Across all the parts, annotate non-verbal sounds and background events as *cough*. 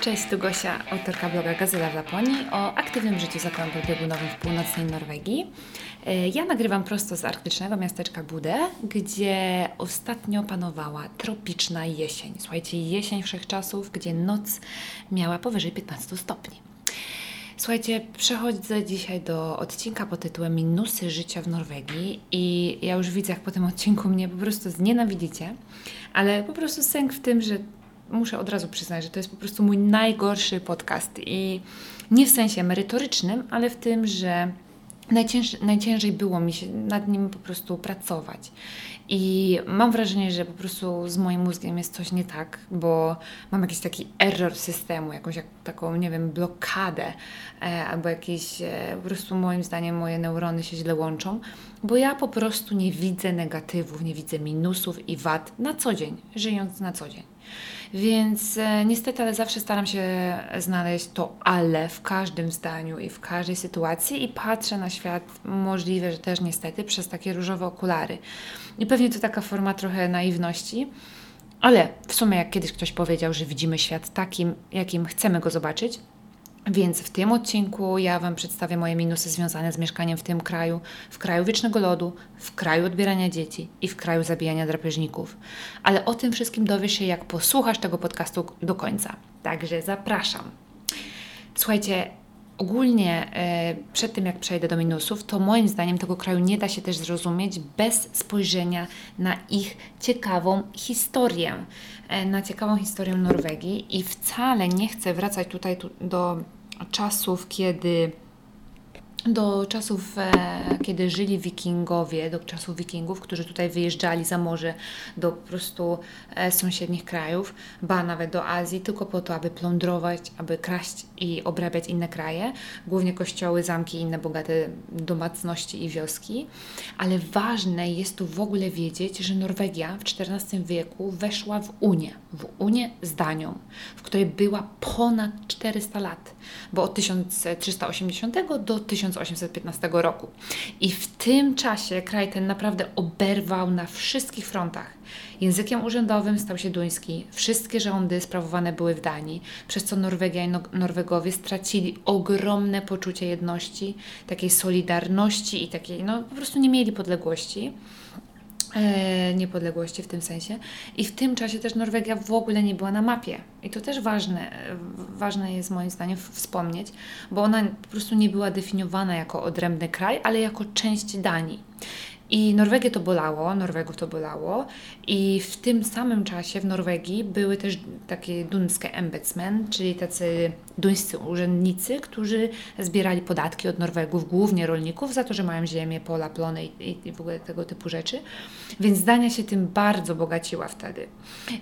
Cześć, tu Gosia, autorka bloga Gazeta w Laponii o aktywnym życiu za kątem biegunowym w północnej Norwegii. E, ja nagrywam prosto z arktycznego miasteczka Bude, gdzie ostatnio panowała tropiczna jesień. Słuchajcie, jesień wszechczasów, gdzie noc miała powyżej 15 stopni. Słuchajcie, przechodzę dzisiaj do odcinka pod tytułem Minusy życia w Norwegii i ja już widzę, jak po tym odcinku mnie po prostu znienawidzicie, ale po prostu sęk w tym, że muszę od razu przyznać, że to jest po prostu mój najgorszy podcast i nie w sensie merytorycznym, ale w tym, że najciężej, najciężej było mi się nad nim po prostu pracować. I mam wrażenie, że po prostu z moim mózgiem jest coś nie tak, bo mam jakiś taki error systemu, jakąś jak, taką, nie wiem, blokadę, e, albo jakieś, e, po prostu moim zdaniem moje neurony się źle łączą, bo ja po prostu nie widzę negatywów, nie widzę minusów i wad na co dzień, żyjąc na co dzień. Więc e, niestety, ale zawsze staram się znaleźć to ale w każdym zdaniu i w każdej sytuacji i patrzę na świat możliwe, że też niestety przez takie różowe okulary. I pewnie to taka forma trochę naiwności, ale w sumie jak kiedyś ktoś powiedział, że widzimy świat takim, jakim chcemy go zobaczyć, więc w tym odcinku ja Wam przedstawię moje minusy związane z mieszkaniem w tym kraju, w kraju wiecznego lodu, w kraju odbierania dzieci i w kraju zabijania drapieżników. Ale o tym wszystkim dowiesz się, jak posłuchasz tego podcastu do końca. Także zapraszam. Słuchajcie, ogólnie e, przed tym jak przejdę do minusów, to moim zdaniem tego kraju nie da się też zrozumieć bez spojrzenia na ich ciekawą historię, e, na ciekawą historię Norwegii i wcale nie chcę wracać tutaj tu, do czasów, kiedy do czasów, e, kiedy żyli wikingowie, do czasów wikingów, którzy tutaj wyjeżdżali za morze do po prostu e, sąsiednich krajów, ba nawet do Azji, tylko po to, aby plądrować, aby kraść i obrabiać inne kraje, głównie kościoły, zamki inne bogate domacności i wioski. Ale ważne jest tu w ogóle wiedzieć, że Norwegia w XIV wieku weszła w Unię, w Unię z Danią, w której była ponad 400 lat, bo od 1380 do 1000 1815 roku. I w tym czasie kraj ten naprawdę oberwał na wszystkich frontach. Językiem urzędowym stał się duński, wszystkie rządy sprawowane były w Danii, przez co Norwegia i no Norwegowie stracili ogromne poczucie jedności, takiej solidarności i takiej, no po prostu nie mieli podległości niepodległości w tym sensie. I w tym czasie też Norwegia w ogóle nie była na mapie. I to też ważne, ważne jest moim zdaniem wspomnieć, bo ona po prostu nie była definiowana jako odrębny kraj, ale jako część Danii. I Norwegię to bolało, Norwegów to bolało i w tym samym czasie w Norwegii były też takie duńskie embedsmen, czyli tacy duńscy urzędnicy, którzy zbierali podatki od Norwegów, głównie rolników, za to, że mają ziemię, pola, plony i, i w ogóle tego typu rzeczy. Więc Dania się tym bardzo bogaciła wtedy.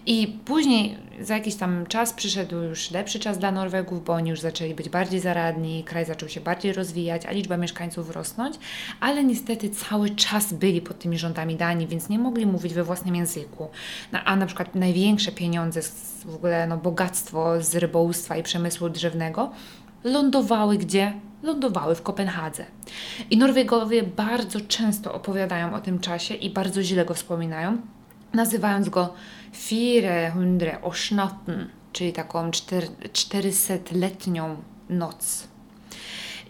I później za jakiś tam czas przyszedł już lepszy czas dla Norwegów, bo oni już zaczęli być bardziej zaradni, kraj zaczął się bardziej rozwijać, a liczba mieszkańców rosnąć, ale niestety cały czas byli pod tymi rządami Danii, więc nie mogli mówić we własnym języku. No, a na przykład największe pieniądze, w ogóle no, bogactwo z rybołówstwa i przemysłu drzewnego lądowały gdzie? Lądowały w Kopenhadze. I Norwegowie bardzo często opowiadają o tym czasie i bardzo źle go wspominają, nazywając go 400 Oshnatten, czyli taką 400-letnią noc.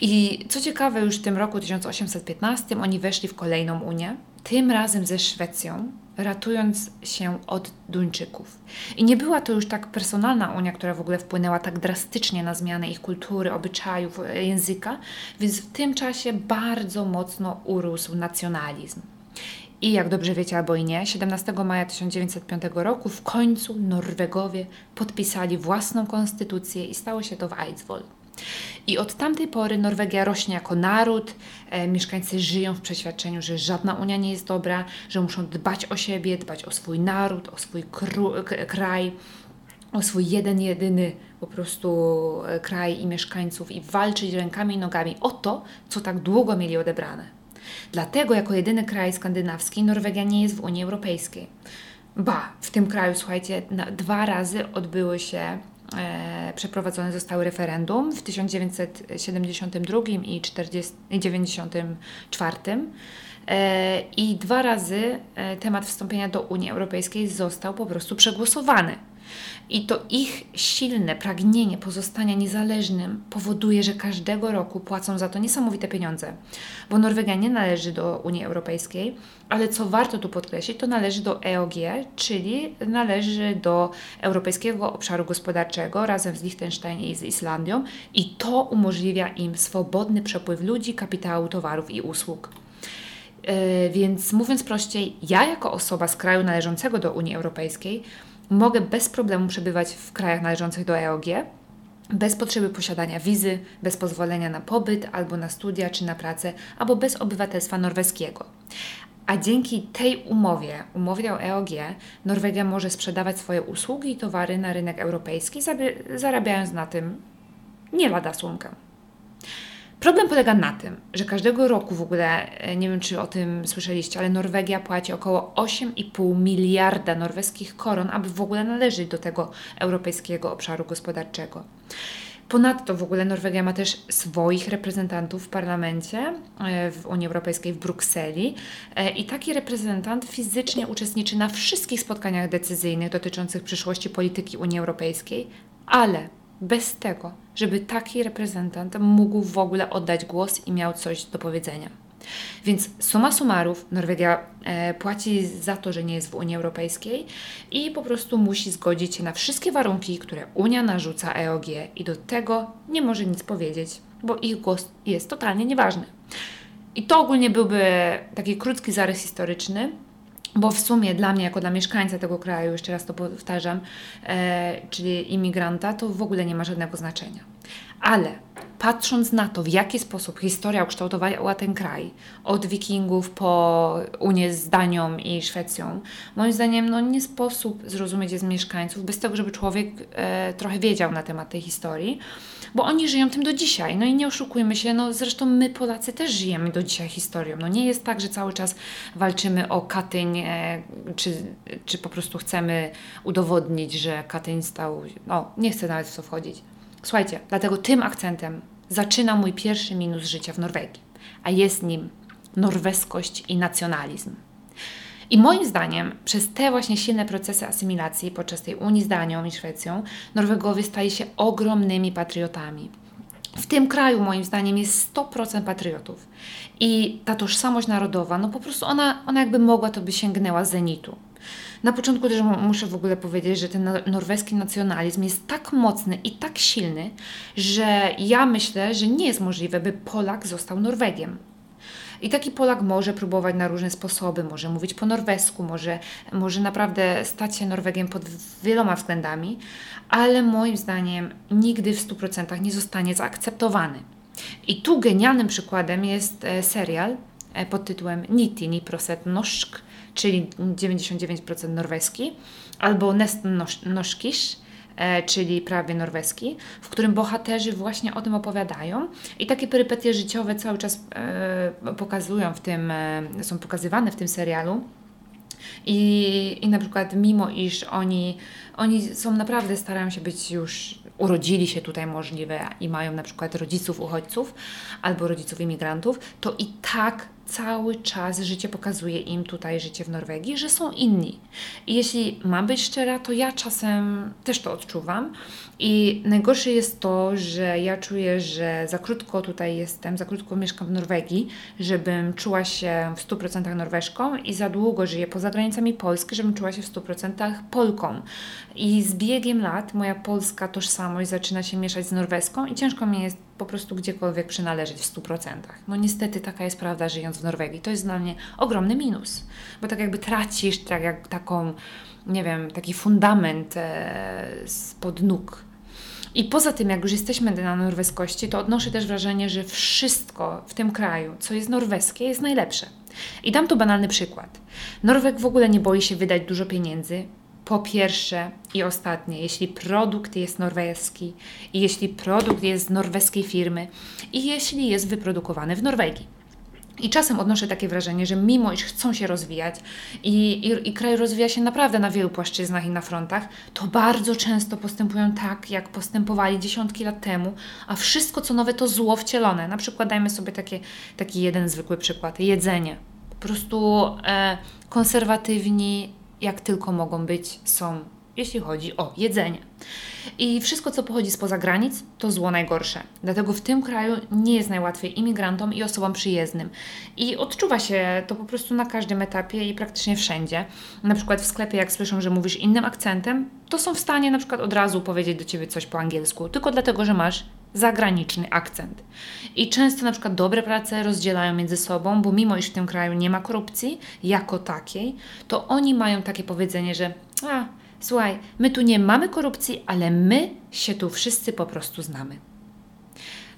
I co ciekawe, już w tym roku 1815 oni weszli w kolejną Unię, tym razem ze Szwecją, ratując się od Duńczyków. I nie była to już tak personalna Unia, która w ogóle wpłynęła tak drastycznie na zmianę ich kultury, obyczajów, e, języka, więc w tym czasie bardzo mocno urósł nacjonalizm. I jak dobrze wiecie albo i nie, 17 maja 1905 roku w końcu Norwegowie podpisali własną konstytucję i stało się to w Eidsvoll. I od tamtej pory Norwegia rośnie jako naród, e, mieszkańcy żyją w przeświadczeniu, że żadna Unia nie jest dobra, że muszą dbać o siebie, dbać o swój naród, o swój kraj, o swój jeden, jedyny po prostu e, kraj i mieszkańców i walczyć rękami i nogami o to, co tak długo mieli odebrane. Dlatego jako jedyny kraj skandynawski Norwegia nie jest w Unii Europejskiej. Ba, w tym kraju, słuchajcie, dwa razy odbyły się przeprowadzone zostały referendum w 1972 i 1994 e, i dwa razy e, temat wstąpienia do Unii Europejskiej został po prostu przegłosowany. I to ich silne pragnienie pozostania niezależnym powoduje, że każdego roku płacą za to niesamowite pieniądze. Bo Norwegia nie należy do Unii Europejskiej, ale co warto tu podkreślić, to należy do EOG, czyli należy do Europejskiego Obszaru Gospodarczego razem z Liechtenstein i z Islandią i to umożliwia im swobodny przepływ ludzi, kapitału, towarów i usług. Yy, więc mówiąc prościej, ja jako osoba z kraju należącego do Unii Europejskiej mogę bez problemu przebywać w krajach należących do EOG, bez potrzeby posiadania wizy, bez pozwolenia na pobyt albo na studia czy na pracę, albo bez obywatelstwa norweskiego. A dzięki tej umowie, umowie o EOG, Norwegia może sprzedawać swoje usługi i towary na rynek europejski, zarabiając na tym nie lada sumkę. Problem polega na tym, że każdego roku w ogóle, e, nie wiem czy o tym słyszeliście, ale Norwegia płaci około 8,5 miliarda norweskich koron, aby w ogóle należeć do tego europejskiego obszaru gospodarczego. Ponadto w ogóle Norwegia ma też swoich reprezentantów w parlamencie e, w Unii Europejskiej w Brukseli e, i taki reprezentant fizycznie uczestniczy na wszystkich spotkaniach decyzyjnych dotyczących przyszłości polityki Unii Europejskiej, ale bez tego, żeby taki reprezentant mógł w ogóle oddać głos i miał coś do powiedzenia. Więc suma summarów, Norwegia e, płaci za to, że nie jest w Unii Europejskiej i po prostu musi zgodzić się na wszystkie warunki, które Unia narzuca EOG i do tego nie może nic powiedzieć, bo ich głos jest totalnie nieważny. I to ogólnie byłby taki krótki zarys historyczny, bo w sumie dla mnie, jako dla mieszkańca tego kraju, jeszcze raz to powtarzam, e, czyli imigranta, to w ogóle nie ma żadnego znaczenia. Ale patrząc na to, w jaki sposób historia ukształtowała ten kraj, od wikingów po Unię z Danią i Szwecją, moim zdaniem no, nie sposób zrozumieć jest mieszkańców bez tego, żeby człowiek e, trochę wiedział na temat tej historii, bo oni żyją tym do dzisiaj. No i nie oszukujmy się, no zresztą my Polacy też żyjemy do dzisiaj historią. No nie jest tak, że cały czas walczymy o Katyń, e, czy, czy po prostu chcemy udowodnić, że Katyń stał, no nie chcę nawet w to wchodzić. Słuchajcie, dlatego tym akcentem zaczyna mój pierwszy minus życia w Norwegii, a jest nim norweskość i nacjonalizm. I moim zdaniem przez te właśnie silne procesy asymilacji podczas tej Unii z Danią i Szwecją Norwegowie stali się ogromnymi patriotami. W tym kraju moim zdaniem jest 100% patriotów. I ta tożsamość narodowa, no po prostu ona, ona jakby mogła, to by sięgnęła zenitu. Na początku też muszę w ogóle powiedzieć, że ten norweski nacjonalizm jest tak mocny i tak silny, że ja myślę, że nie jest możliwe, by Polak został Norwegiem. I taki Polak może próbować na różne sposoby, może mówić po norwesku, może, może naprawdę stać się Norwegiem pod wieloma względami, ale moim zdaniem nigdy w 100% nie zostanie zaakceptowany. I tu genialnym przykładem jest e, serial e, pod tytułem Niti ni proset norsk, czyli 99% norweski, albo Nesten Norskish, e, czyli prawie norweski, w którym bohaterzy właśnie o tym opowiadają i takie perypetie życiowe cały czas e, pokazują w tym, e, są pokazywane w tym serialu. I, I na przykład mimo iż oni, oni są naprawdę, starają się być już, urodzili się tutaj możliwe i mają na przykład rodziców uchodźców albo rodziców imigrantów, to i tak cały czas życie pokazuje im tutaj, życie w Norwegii, że są inni. I jeśli mam być szczera, to ja czasem też to odczuwam. I najgorsze jest to, że ja czuję, że za krótko tutaj jestem, za krótko mieszkam w Norwegii, żebym czuła się w 100% Norweszką i za długo żyję poza granicami Polski, żebym czuła się w 100% Polką. I z biegiem lat moja polska tożsamość zaczyna się mieszać z norweską i ciężko mi jest po prostu gdziekolwiek przynależeć w 100%. No niestety taka jest prawda żyjąc w Norwegii. To jest dla mnie ogromny minus, bo tak jakby tracisz tak jak taką, nie wiem, taki fundament e, spod nóg. I poza tym, jak już jesteśmy na norweskości, to odnoszę też wrażenie, że wszystko w tym kraju, co jest norweskie, jest najlepsze. I dam tu banalny przykład. Norweg w ogóle nie boi się wydać dużo pieniędzy, po pierwsze i ostatnie, jeśli produkt jest norweski i jeśli produkt jest z norweskiej firmy i jeśli jest wyprodukowany w Norwegii. I czasem odnoszę takie wrażenie, że mimo iż chcą się rozwijać i, i, i, kraj rozwija się naprawdę na wielu płaszczyznach i na frontach, to bardzo często postępują tak, jak postępowali dziesiątki lat temu, a wszystko co nowe to zło wcielone. Na przykład dajmy sobie takie, taki jeden zwykły przykład: jedzenie. Po prostu e, konserwatywni, jak tylko mogą być, są, jeśli chodzi o jedzenie. I wszystko, co pochodzi spoza granic, to zło najgorsze. Dlatego w tym kraju nie jest najłatwiej imigrantom i osobom przyjezdnym. I odczuwa się to po prostu na każdym etapie i praktycznie wszędzie. Na przykład w sklepie, jak słyszą, że mówisz innym akcentem, to są w stanie na przykład od razu powiedzieć do ciebie coś po angielsku, tylko dlatego, że masz zagraniczny akcent. I często na przykład dobre prace rozdzielają między sobą, bo mimo iż w tym kraju nie ma korupcji jako takiej, to oni mają takie powiedzenie, że a, słuchaj, my tu nie mamy korupcji, ale my się tu wszyscy po prostu znamy.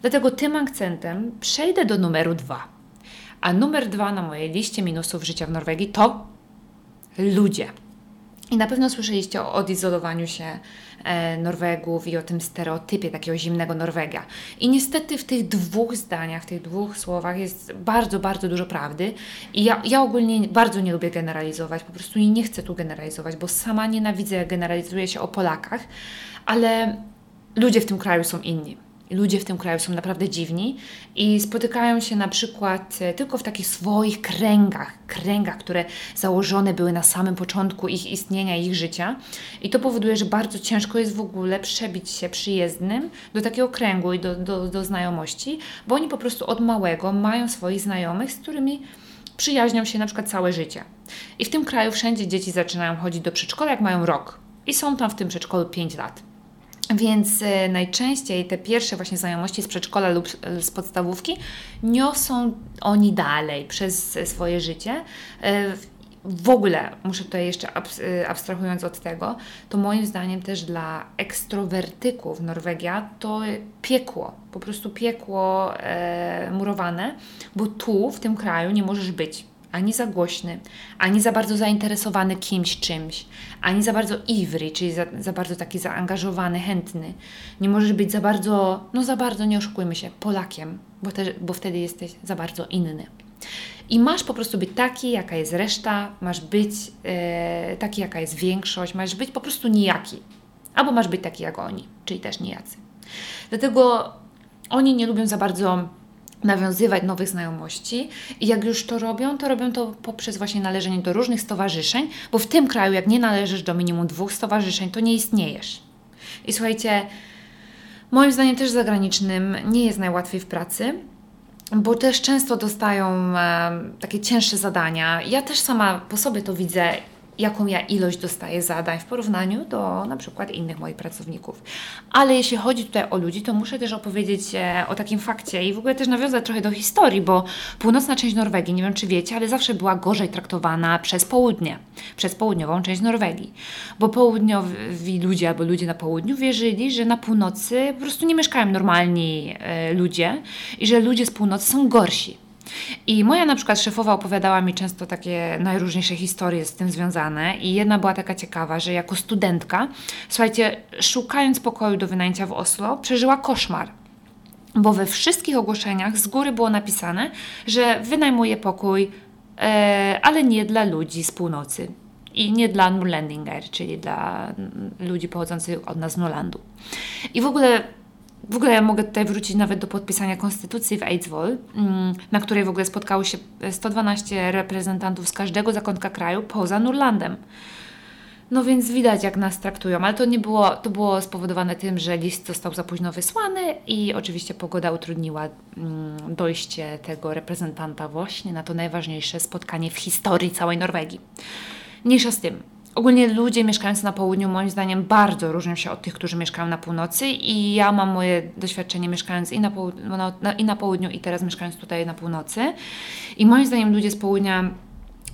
Dlatego tym akcentem przejdę do numeru dwa. A numer dwa na mojej liście minusów życia w Norwegii to ludzie. I na pewno słyszeliście o odizolowaniu się e, Norwegów i o tym stereotypie takiego zimnego Norwegia. I niestety w tych dwóch zdaniach, w tych dwóch słowach jest bardzo, bardzo dużo prawdy. I ja, ja ogólnie bardzo nie lubię generalizować, po prostu nie chcę tu generalizować, bo sama nienawidzę, jak generalizuję się o Polakach, ale ludzie w tym kraju są inni ludzie w tym kraju są naprawdę dziwni i spotykają się na przykład e, tylko w takich swoich kręgach, kręgach, które założone były na samym początku ich istnienia, ich życia. I to powoduje, że bardzo ciężko jest w ogóle przebić się przyjezdnym do takiego kręgu i do, do, do znajomości, bo oni po prostu od małego mają swoich znajomych, z którymi przyjaźnią się na przykład całe życie. I w tym kraju wszędzie dzieci zaczynają chodzić do przedszkola, jak mają rok. I są tam w tym przedszkolu 5 lat. Więc e, najczęściej te pierwsze właśnie znajomości z przedszkola lub z podstawówki niosą oni dalej przez swoje życie. E, w ogóle, muszę tutaj jeszcze e, abstrahując od tego, to moim zdaniem też dla ekstrowertyków Norwegia to piekło, po prostu piekło e, murowane, bo tu w tym kraju nie możesz być ani za głośny, ani za bardzo zainteresowany kimś, czymś, ani za bardzo ivry, czyli za, za bardzo taki zaangażowany, chętny. Nie możesz być za bardzo, no za bardzo, nie oszukujmy się, Polakiem, bo, te, bo wtedy jesteś za bardzo inny. I masz po prostu być taki, jaka jest reszta, masz być e, taki, jaka jest większość, masz być po prostu nijaki. Albo masz być taki jak oni, czyli też nijacy. Dlatego oni nie lubią za bardzo nawiązywać nowych znajomości i jak już to robią, to robią to poprzez właśnie należenie do różnych stowarzyszeń, bo w tym kraju jak nie należysz do minimum dwóch stowarzyszeń, to nie istniejesz. I słuchajcie, moim zdaniem też zagranicznym nie jest najłatwiej w pracy, bo też często dostają e, takie cięższe zadania. Ja też sama po sobie to widzę jaką ja ilość dostaję zadań w porównaniu do na przykład innych moich pracowników. Ale jeśli chodzi tutaj o ludzi, to muszę też opowiedzieć e, o takim fakcie i w ogóle też nawiązać trochę do historii, bo północna część Norwegii, nie wiem czy wiecie, ale zawsze była gorzej traktowana przez południe, przez południową część Norwegii. Bo południowi ludzie albo ludzie na południu wierzyli, że na północy po prostu nie mieszkają normalni e, ludzie i że ludzie z północy są gorsi. I moja na przykład szefowa opowiadała mi często takie najróżniejsze historie z tym związane i jedna była taka ciekawa, że jako studentka, słuchajcie, szukając pokoju do wynajęcia w Oslo, przeżyła koszmar. Bo we wszystkich ogłoszeniach z góry było napisane, że wynajmuje pokój, e, ale nie dla ludzi z północy. I nie dla Nurlandinger, czyli dla ludzi pochodzących od nas z Norlandu. I w ogóle w ogóle ja mogę tutaj wrócić nawet do podpisania konstytucji w Eidsvoll, mm, na której w ogóle spotkało się 112 reprezentantów z każdego zakątka kraju poza Nurlandem. No więc widać, jak nas traktują, ale to nie było, to było spowodowane tym, że list został za późno wysłany i oczywiście pogoda utrudniła mm, dojście tego reprezentanta właśnie na to najważniejsze spotkanie w historii całej Norwegii. Mniejsza z tym. Ogólnie ludzie mieszkający na południu, moim zdaniem, bardzo różnią się od tych, którzy mieszkają na północy, i ja mam moje doświadczenie mieszkając i na, południu, no, i na południu, i teraz mieszkając tutaj na północy. I moim zdaniem, ludzie z południa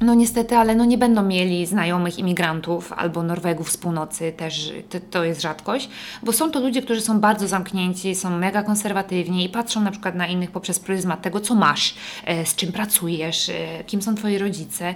no niestety, ale no nie będą mieli znajomych imigrantów albo Norwegów z północy, też to, to, jest rzadkość, bo są to ludzie, którzy są bardzo zamknięci, są mega konserwatywni i patrzą na przykład na innych poprzez pryzmat tego, co masz, e, z czym pracujesz, e, kim są Twoi rodzice.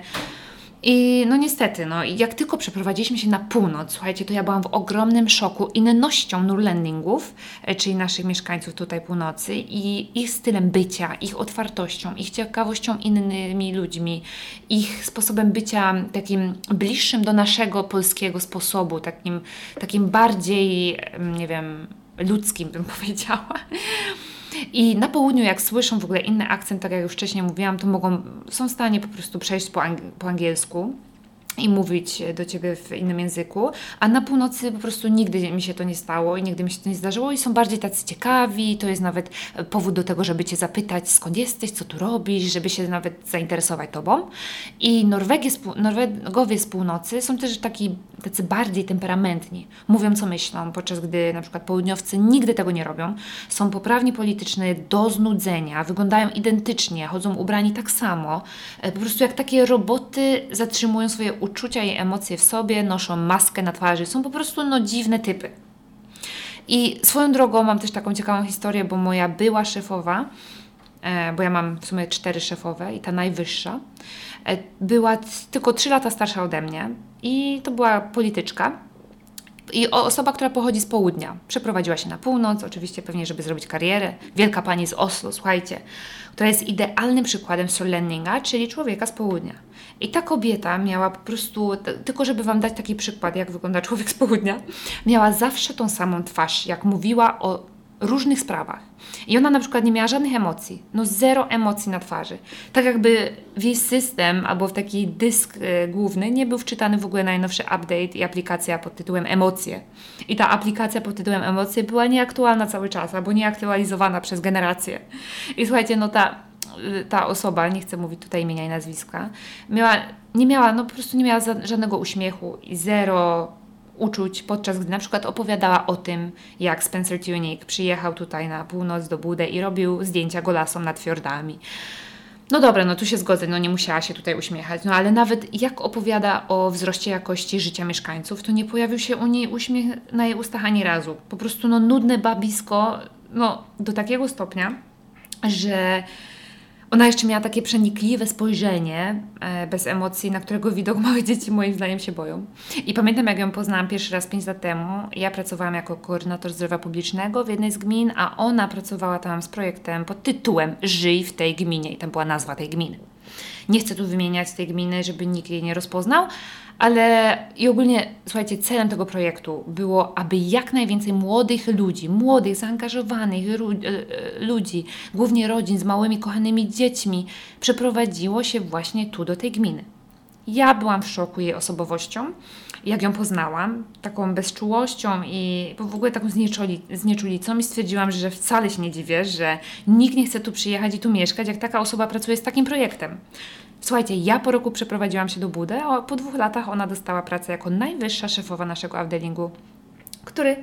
I no niestety, no, jak tylko przeprowadziliśmy się na północ, słuchajcie, to ja byłam w ogromnym szoku innością Nurlandingów, e, czyli naszych mieszkańców tutaj północy i ich stylem bycia, ich otwartością, ich ciekawością innymi ludźmi, ich sposobem bycia takim bliższym do naszego polskiego sposobu, takim, takim bardziej, nie wiem, ludzkim bym *laughs* powiedziała. I na południu, jak słyszą w ogóle inny akcent, tak jak już wcześniej mówiłam, to mogą, są w stanie po prostu przejść po, ang po angielsku i mówić do ciebie w innym języku, a na północy po prostu nigdy mi się to nie stało i nigdy mi się to nie zdarzyło i są bardziej tacy ciekawi, to jest nawet powód do tego, żeby cię zapytać skąd jesteś, co tu robisz, żeby się nawet zainteresować tobą. I Norwegie, Norwegowie z północy są też taki, tacy bardziej temperamentni, mówią co myślą, podczas gdy na przykład południowcy nigdy tego nie robią, są poprawni polityczne do znudzenia, wyglądają identycznie, chodzą ubrani tak samo, po prostu jak takie roboty zatrzymują swoje uczucia i emocje w sobie, noszą maskę na twarzy, są po prostu no, dziwne typy. I swoją drogą mam też taką ciekawą historię, bo moja była szefowa, e, bo ja mam w sumie cztery szefowe i ta najwyższa, e, była tylko trzy lata starsza ode mnie i to była polityczka. I osoba, która pochodzi z południa, przeprowadziła się na północ, oczywiście pewnie, żeby zrobić karierę. Wielka pani z Oslo, słuchajcie, która jest idealnym przykładem Solenninga, czyli człowieka z południa. I ta kobieta miała po prostu, tylko żeby Wam dać taki przykład, jak wygląda człowiek z południa, miała zawsze tą samą twarz, jak mówiła o różnych sprawach. I ona na przykład nie miała żadnych emocji, no zero emocji na twarzy. Tak jakby w jej system albo w taki dysk y, główny nie był wczytany w ogóle najnowszy update i aplikacja pod tytułem Emocje. I ta aplikacja pod tytułem Emocje była nieaktualna cały czas albo nieaktualizowana przez generację. I słuchajcie, no ta Y, ta osoba, nie chcę mówić tutaj imienia i nazwiska, miała, nie miała, no po prostu nie miała żadnego uśmiechu i zero uczuć, podczas gdy na przykład opowiadała o tym, jak Spencer Tunick przyjechał tutaj na północ do Budę i robił zdjęcia golasom nad fiordami. No dobra, no tu się zgodzę, no nie musiała się tutaj uśmiechać, no ale nawet jak opowiada o wzroście jakości życia mieszkańców, to nie pojawił się u niej uśmiech na jej ustach ani razu. Po prostu no nudne babisko, no do takiego stopnia, że ona jeszcze miała takie przenikliwe spojrzenie, e, bez emocji, na którego widok *laughs* małe dzieci moim zdaniem się boją. I pamiętam, jak ją poznałam pierwszy raz 5 lat temu. Ja pracowałam jako koordynator zdrowia publicznego w jednej z gmin, a ona pracowała tam z projektem pod tytułem Żyj w tej gminie. I tam była nazwa tej gminy. Nie chcę tu wymieniać tej gminy, żeby nikt jej nie rozpoznał, ale i ogólnie, słuchajcie, celem tego projektu było, aby jak najwięcej młodych ludzi, młodych, zaangażowanych e, e, ludzi, głównie rodzin z małymi, kochanymi dziećmi, przeprowadziło się właśnie tu do tej gminy. Ja byłam w szoku jej osobowością, jak ją poznałam, taką bezczułością i w ogóle taką znieczuli, znieczulicą i stwierdziłam, że wcale się nie dziwię, że nikt nie chce tu przyjechać i tu mieszkać, jak taka osoba pracuje z takim projektem. Słuchajcie, ja po roku przeprowadziłam się do Budy, a po dwóch latach ona dostała pracę jako najwyższa szefowa naszego avdelingu, który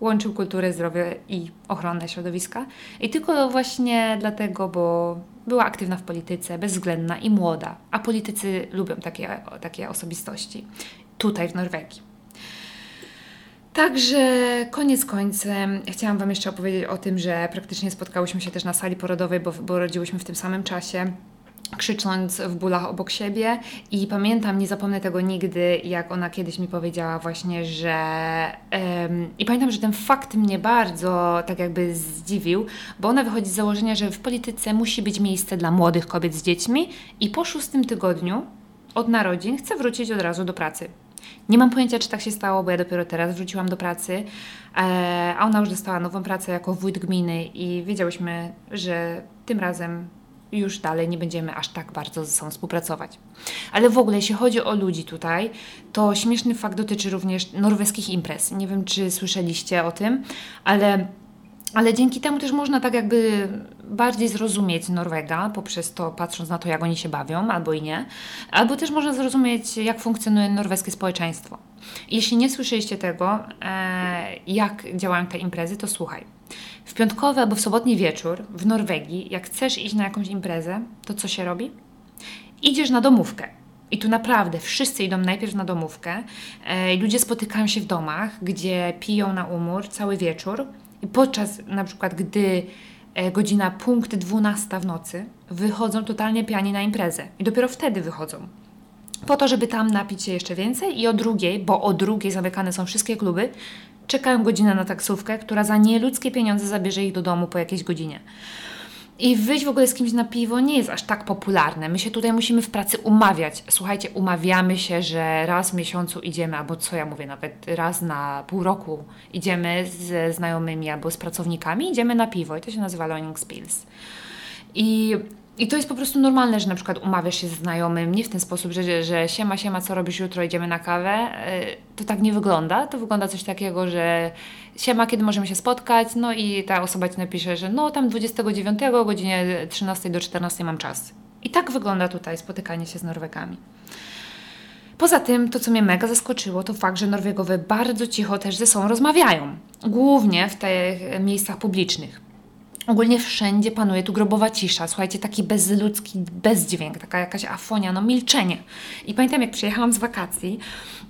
łączył kulturę, zdrowie i ochronę środowiska. I tylko właśnie dlatego, bo była aktywna w polityce, bezwzględna i młoda, a politycy lubią takie, takie osobistości tutaj w Norwegii. Także koniec końcem chciałam Wam jeszcze opowiedzieć o tym, że praktycznie spotkałyśmy się też na sali porodowej, bo, bo rodziłyśmy w tym samym czasie krzycząc w bólach obok siebie i pamiętam, nie zapomnę tego nigdy, jak ona kiedyś mi powiedziała właśnie, że i pamiętam, że ten fakt mnie bardzo tak jakby zdziwił, bo ona wychodzi z założenia, że w polityce musi być miejsce dla młodych kobiet z dziećmi i po szóstym tygodniu od narodzin chce wrócić od razu do pracy. Nie mam pojęcia, czy tak się stało, bo ja dopiero teraz wróciłam do pracy, e, a ona już dostała nową pracę jako wójt gminy i wiedziałyśmy, że tym razem już dalej nie będziemy aż tak bardzo ze sobą współpracować. Ale w ogóle, jeśli chodzi o ludzi tutaj, to śmieszny fakt dotyczy również norweskich imprez. Nie wiem, czy słyszeliście o tym, ale ale dzięki temu też można tak jakby bardziej zrozumieć Norwega, poprzez to patrząc na to, jak oni się bawią, albo i nie. Albo też można zrozumieć, jak funkcjonuje norweskie społeczeństwo. Jeśli nie słyszeliście tego, e, jak działają te imprezy, to słuchaj. W piątkowy albo w sobotni wieczór w Norwegii, jak chcesz iść na jakąś imprezę, to co się robi? Idziesz na domówkę. I tu naprawdę wszyscy idą najpierw na domówkę. E, ludzie spotykają się w domach, gdzie piją na umór cały wieczór. I podczas na przykład, gdy e, godzina punkt 12 w nocy, wychodzą totalnie piani na imprezę. I dopiero wtedy wychodzą. Po to, żeby tam napić się jeszcze więcej i o drugiej, bo o drugiej zamykane są wszystkie kluby, czekają godzinę na taksówkę, która za nieludzkie pieniądze zabierze ich do domu po jakiejś godzinie. I wyjść w ogóle z kimś na piwo nie jest aż tak popularne. My się tutaj musimy w pracy umawiać. Słuchajcie, umawiamy się, że raz w miesiącu idziemy, albo co ja mówię, nawet raz na pół roku idziemy ze znajomymi albo z pracownikami, idziemy na piwo i to się nazywa Learning Spills. I i to jest po prostu normalne, że na przykład umawiasz się ze znajomym, nie w ten sposób, że, że siema, siema, co robisz jutro, idziemy na kawę. Y, to tak nie wygląda. To wygląda coś takiego, że siema, kiedy możemy się spotkać, no i ta osoba Ci napisze, że no tam 29 o godzinie 13 do 14 mam czas. I tak wygląda tutaj spotykanie się z Norwegami. Poza tym, to co mnie mega zaskoczyło, to fakt, że Norwegowie bardzo cicho też ze sobą rozmawiają. Głównie w tych miejscach publicznych. Ogólnie wszędzie panuje tu grobowa cisza. Słuchajcie, taki bezludzki bezdźwięk, taka jakaś afonia, no milczenie. I pamiętam, jak przyjechałam z wakacji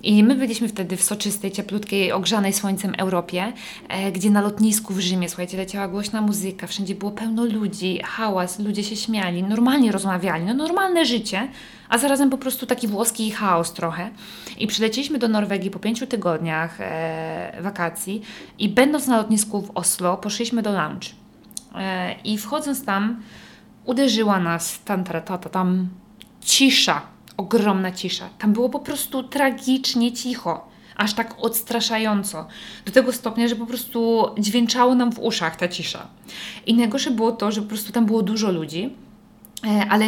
i my byliśmy wtedy w soczystej, cieplutkiej, ogrzanej słońcem Europie, e, gdzie na lotnisku w Rzymie, słuchajcie, leciała głośna muzyka, wszędzie było pełno ludzi, hałas, ludzie się śmiali, normalnie rozmawiali, no normalne życie, a zarazem po prostu taki włoski chaos trochę. I przylecieliśmy do Norwegii po pięciu tygodniach e, wakacji i będąc na lotnisku w Oslo, poszliśmy do lounge. E, I wchodząc tam, uderzyła nas tam, tam, tam, tam cisza, ogromna cisza. Tam było po prostu tragicznie cicho, aż tak odstraszająco. Do tego stopnia, że po prostu dźwięczało nam w uszach ta cisza. I najgorsze było to, że po prostu tam było dużo ludzi ale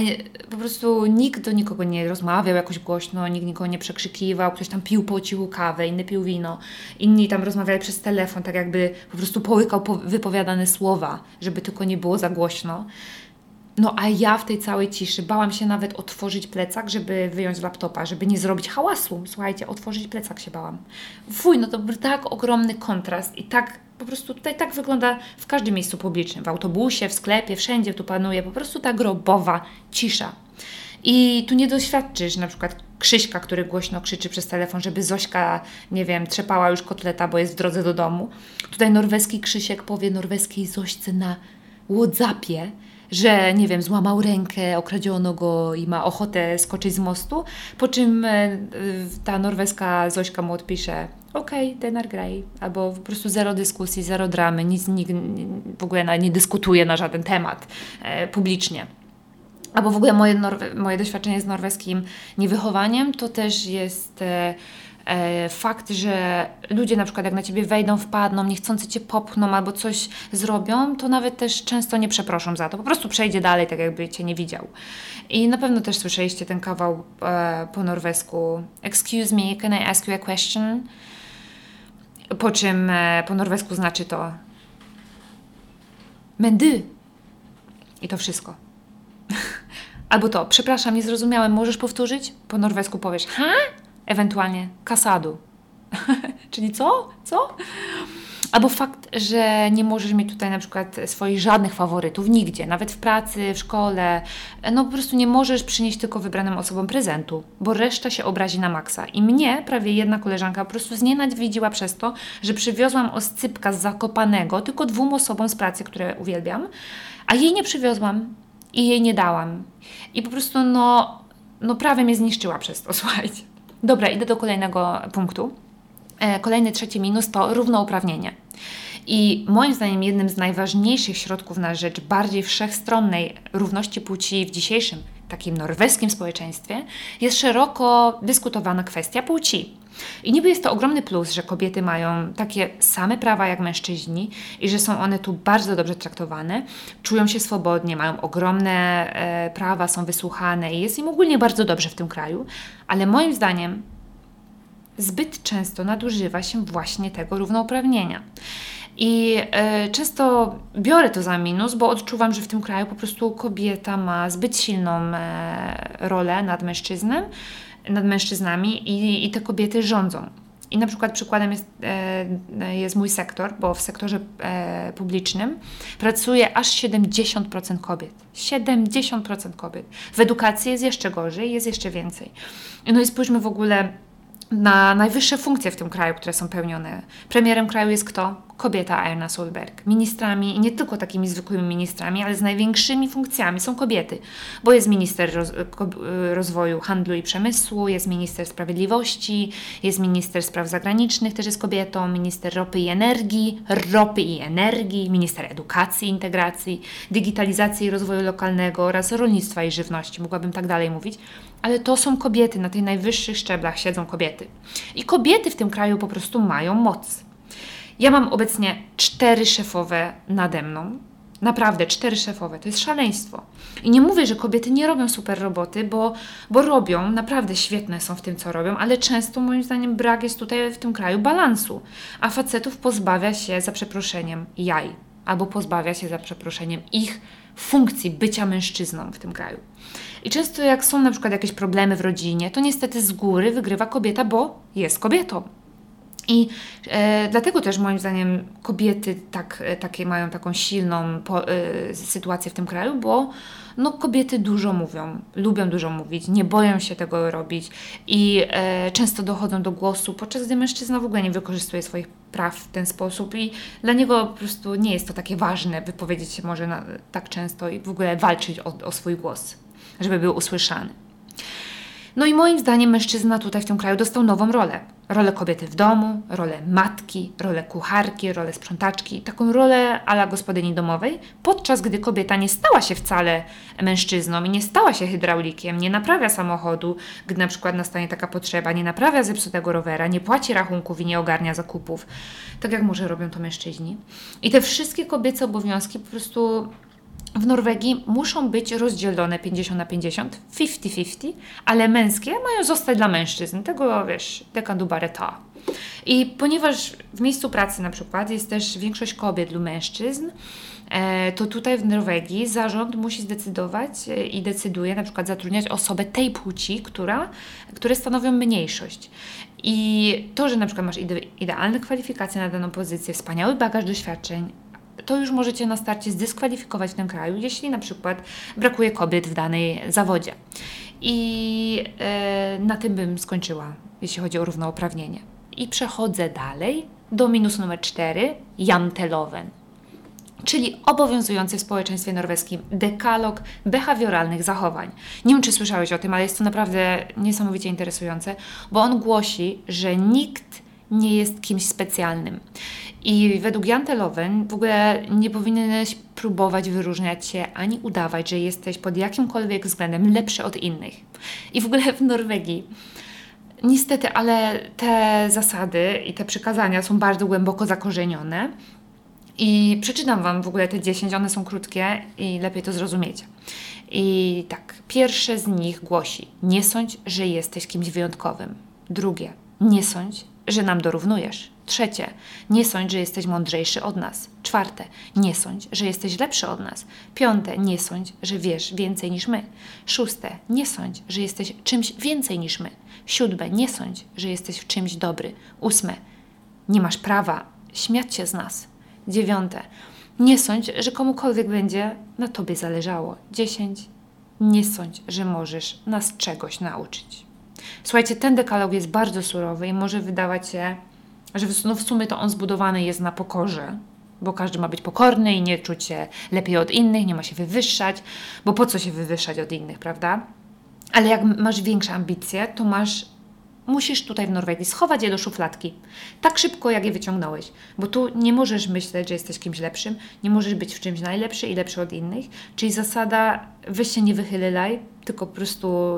po prostu nikt do nikogo nie rozmawiał jakoś głośno, nikt nikogo nie przekrzykiwał, ktoś tam pił po cichu kawę, inny pił wino, inni tam rozmawiali przez telefon, tak jakby po prostu połykał wypowiadane słowa, żeby tylko nie było za głośno. No a ja w tej całej ciszy bałam się nawet otworzyć plecak, żeby wyjąć laptopa, żeby nie zrobić hałasu. Słuchajcie, otworzyć plecak się bałam. Fuj, no to był tak ogromny kontrast i tak po prostu tutaj tak wygląda w każdym miejscu publicznym, w autobusie, w sklepie, wszędzie tu panuje po prostu ta grobowa cisza. I tu nie doświadczysz na przykład Krzyśka, który głośno krzyczy przez telefon, żeby Zośka, nie wiem, trzepała już kotleta, bo jest w drodze do domu. Tutaj norweski Krzysiek powie norweskiej Zośce na Whatsappie, że nie wiem, złamał rękę, okradziono go i ma ochotę skoczyć z mostu, po czym e, ta norweska Zośka mu odpisze okej, okay, Denar Grey, albo po prostu zero dyskusji, zero dramy, nic nikt w ogóle nie dyskutuje na żaden temat e, publicznie. Albo w ogóle moje, moje doświadczenie z norweskim niewychowaniem to też jest e, fakt, że ludzie na przykład jak na Ciebie wejdą, wpadną, niechcący Cię popchną albo coś zrobią, to nawet też często nie przeproszą za to. Po prostu przejdzie dalej, tak jakby Cię nie widział. I na pewno też słyszeliście ten kawał e, po norwesku. Excuse me, can I ask you a question? Po czym e, po norwesku znaczy to mendy. I to wszystko. *laughs* Albo to, przepraszam, nie zrozumiałem, możesz powtórzyć? Po norwesku powiesz ha? Ewentualnie kasadu. *laughs* Czyli co? Co? Albo fakt, że nie możesz mieć tutaj na przykład swoich żadnych faworytów nigdzie, nawet w pracy, w szkole. No po prostu nie możesz przynieść tylko wybranym osobom prezentu, bo reszta się obrazi na maksa. I mnie prawie jedna koleżanka po prostu znienawidziła przez to, że przywiozłam oscypka z Zakopanego tylko dwóm osobom z pracy, które uwielbiam, a jej nie przywiozłam i jej nie dałam. I po prostu no, no prawie mnie zniszczyła przez to, *laughs* słuchajcie. Dobra, idę do kolejnego punktu. E, kolejny trzeci minus to równouprawnienie. I moim zdaniem jednym z najważniejszych środków na rzecz bardziej wszechstronnej równości płci w dzisiejszym takim norweskim społeczeństwie jest szeroko dyskutowana kwestia płci. I niby jest to ogromny plus, że kobiety mają takie same prawa jak mężczyźni i że są one tu bardzo dobrze traktowane, czują się swobodnie, mają ogromne e, prawa, są wysłuchane i jest im ogólnie bardzo dobrze w tym kraju, ale moim zdaniem zbyt często nadużywa się właśnie tego równouprawnienia. I y, często biorę to za minus, bo odczuwam, że w tym kraju po prostu kobieta ma zbyt silną y, rolę nad mężczyznem, nad mężczyznami i, i te kobiety rządzą. I na przykład przykładem jest, e, jest mój sektor, bo w sektorze e, publicznym pracuje aż 70% kobiet. 70% kobiet. W edukacji jest jeszcze gorzej, jest jeszcze więcej. No i spójrzmy w ogóle na najwyższe funkcje w tym kraju, które są pełnione. Premierem kraju jest kto? kobieta Erna Solberg. Ministrami, i nie tylko takimi zwykłymi ministrami, ale z największymi funkcjami są kobiety, bo jest minister roz, rozwoju handlu i przemysłu, jest minister sprawiedliwości, jest minister spraw zagranicznych, też jest kobietą, minister ropy i energii, ropy i energii, minister edukacji integracji, digitalizacji i rozwoju lokalnego oraz rolnictwa i żywności. Mogłabym tak dalej mówić ale to są kobiety, na tych najwyższych szczeblach siedzą kobiety. I kobiety w tym kraju po prostu mają moc. Ja mam obecnie cztery szefowe nade mną. Naprawdę, cztery szefowe. To jest szaleństwo. I nie mówię, że kobiety nie robią super roboty, bo, bo robią, naprawdę świetne są w tym, co robią, ale często moim zdaniem brak jest tutaj w tym kraju balansu. A facetów pozbawia się, za przeproszeniem, jaj. Albo pozbawia się, za przeproszeniem, ich funkcji bycia mężczyzną w tym kraju. I często jak są na przykład jakieś problemy w rodzinie, to niestety z góry wygrywa kobieta, bo jest kobietą. I e, dlatego też moim zdaniem kobiety tak, e, takie mają taką silną po, e, sytuację w tym kraju, bo no, kobiety dużo mówią, lubią dużo mówić, nie boją się tego robić i e, często dochodzą do głosu, podczas gdy mężczyzna w ogóle nie wykorzystuje swoich praw w ten sposób i dla niego po prostu nie jest to takie ważne wypowiedzieć się może na, tak często i w ogóle walczyć o, o swój głos, żeby był usłyszany. No i moim zdaniem mężczyzna tutaj w tym kraju dostał nową rolę. Rolę kobiety w domu, rolę matki, rolę kucharki, rolę sprzątaczki, taką rolę ala gospodyni domowej, podczas gdy kobieta nie stała się wcale mężczyzną i nie stała się hydraulikiem, nie naprawia samochodu, gdy na przykład nastanie taka potrzeba, nie naprawia zepsutego rowera, nie płaci rachunków i nie ogarnia zakupów, tak jak może robią to mężczyźni. I te wszystkie kobiece obowiązki po prostu w Norwegii muszą być rozdzielone 50 na 50, 50-50, ale męskie mają zostać dla mężczyzn. Tego wiesz, dekandubareta. I ponieważ w miejscu pracy na przykład jest też większość kobiet lub mężczyzn, e, to tutaj w Norwegii zarząd musi zdecydować e, i decyduje na przykład zatrudniać osobę tej płci, która, które stanowią mniejszość. I to, że na przykład masz ide idealne kwalifikacje na daną pozycję, wspaniały bagaż doświadczeń, to już możecie na starcie zdyskwalifikować tym kraju, jeśli na przykład brakuje kobiet w danej zawodzie. I e, na tym bym skończyła, jeśli chodzi o równouprawnienie. I przechodzę dalej do minus numer 4, janteloven czyli obowiązujący w społeczeństwie norweskim dekalog behawioralnych zachowań. Nie wiem, czy słyszałeś o tym, ale jest to naprawdę niesamowicie interesujące, bo on głosi, że nikt nie jest kimś specjalnym. I według Jan Telowen w ogóle nie powinieneś próbować wyróżniać się ani udawać, że jesteś pod jakimkolwiek względem lepszy od innych. I w ogóle w Norwegii niestety, ale te zasady i te przykazania są bardzo głęboko zakorzenione. I przeczytam Wam w ogóle te 10, one są krótkie i lepiej to zrozumiecie. I tak, pierwsze z nich głosi: Nie sądź, że jesteś kimś wyjątkowym. Drugie: Nie sądź, że nam dorównujesz. Trzecie, nie sądź, że jesteś mądrzejszy od nas. Czwarte, nie sądź, że jesteś lepszy od nas. Piąte, nie sądź, że wiesz więcej niż my. Szóste, nie sądź, że jesteś czymś więcej niż my. Siódme, nie sądź, że jesteś w czymś dobry. Ósme, nie masz prawa śmiać się z nas. Dziewiąte, nie sądź, że komukolwiek będzie na tobie zależało. Dziesięć, nie sądź, że możesz nas czegoś nauczyć. Słuchajcie, ten dekalog jest bardzo surowy i może wydawać się, że w, no w sumie to on zbudowany jest na pokorze, bo każdy ma być pokorny i nie czuć się lepiej od innych, nie ma się wywyższać, bo po co się wywyższać od innych, prawda? Ale jak masz większe ambicje, to masz, musisz tutaj w Norwegii schować je do szufladki. Tak szybko, jak je wyciągnąłeś. Bo tu nie możesz myśleć, że jesteś kimś lepszym, nie możesz być w czymś najlepszy i lepszy od innych. Czyli zasada, weź się nie wychylaj, tylko po prostu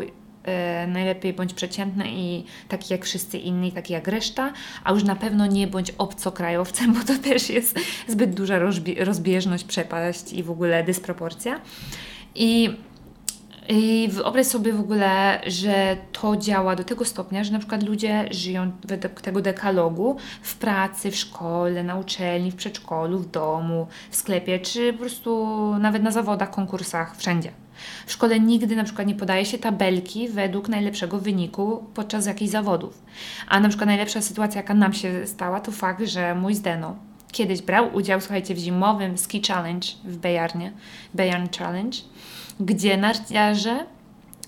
najlepiej bądź przeciętny i taki jak wszyscy inni, taki jak reszta, a już na pewno nie bądź obcokrajowcem, *laughs* bo to też jest zbyt duża rozbieżność, przepaść i w ogóle dysproporcja. I i wyobraź sobie w ogóle, że to działa do tego stopnia, że na przykład ludzie żyją według tego dekalogu w pracy, w szkole, na uczelni, w przedszkolu, w domu, w sklepie, czy po prostu nawet na zawodach, konkursach, wszędzie. W szkole nigdy na przykład nie podaje się tabelki według najlepszego wyniku podczas jakichś zawodów. A na przykład najlepsza sytuacja, jaka nam się stała, to fakt, że mój Zdeno kiedyś brał udział, słuchajcie, w zimowym ski challenge w Bejarnie, Bejarn Challenge, gdzie narciarze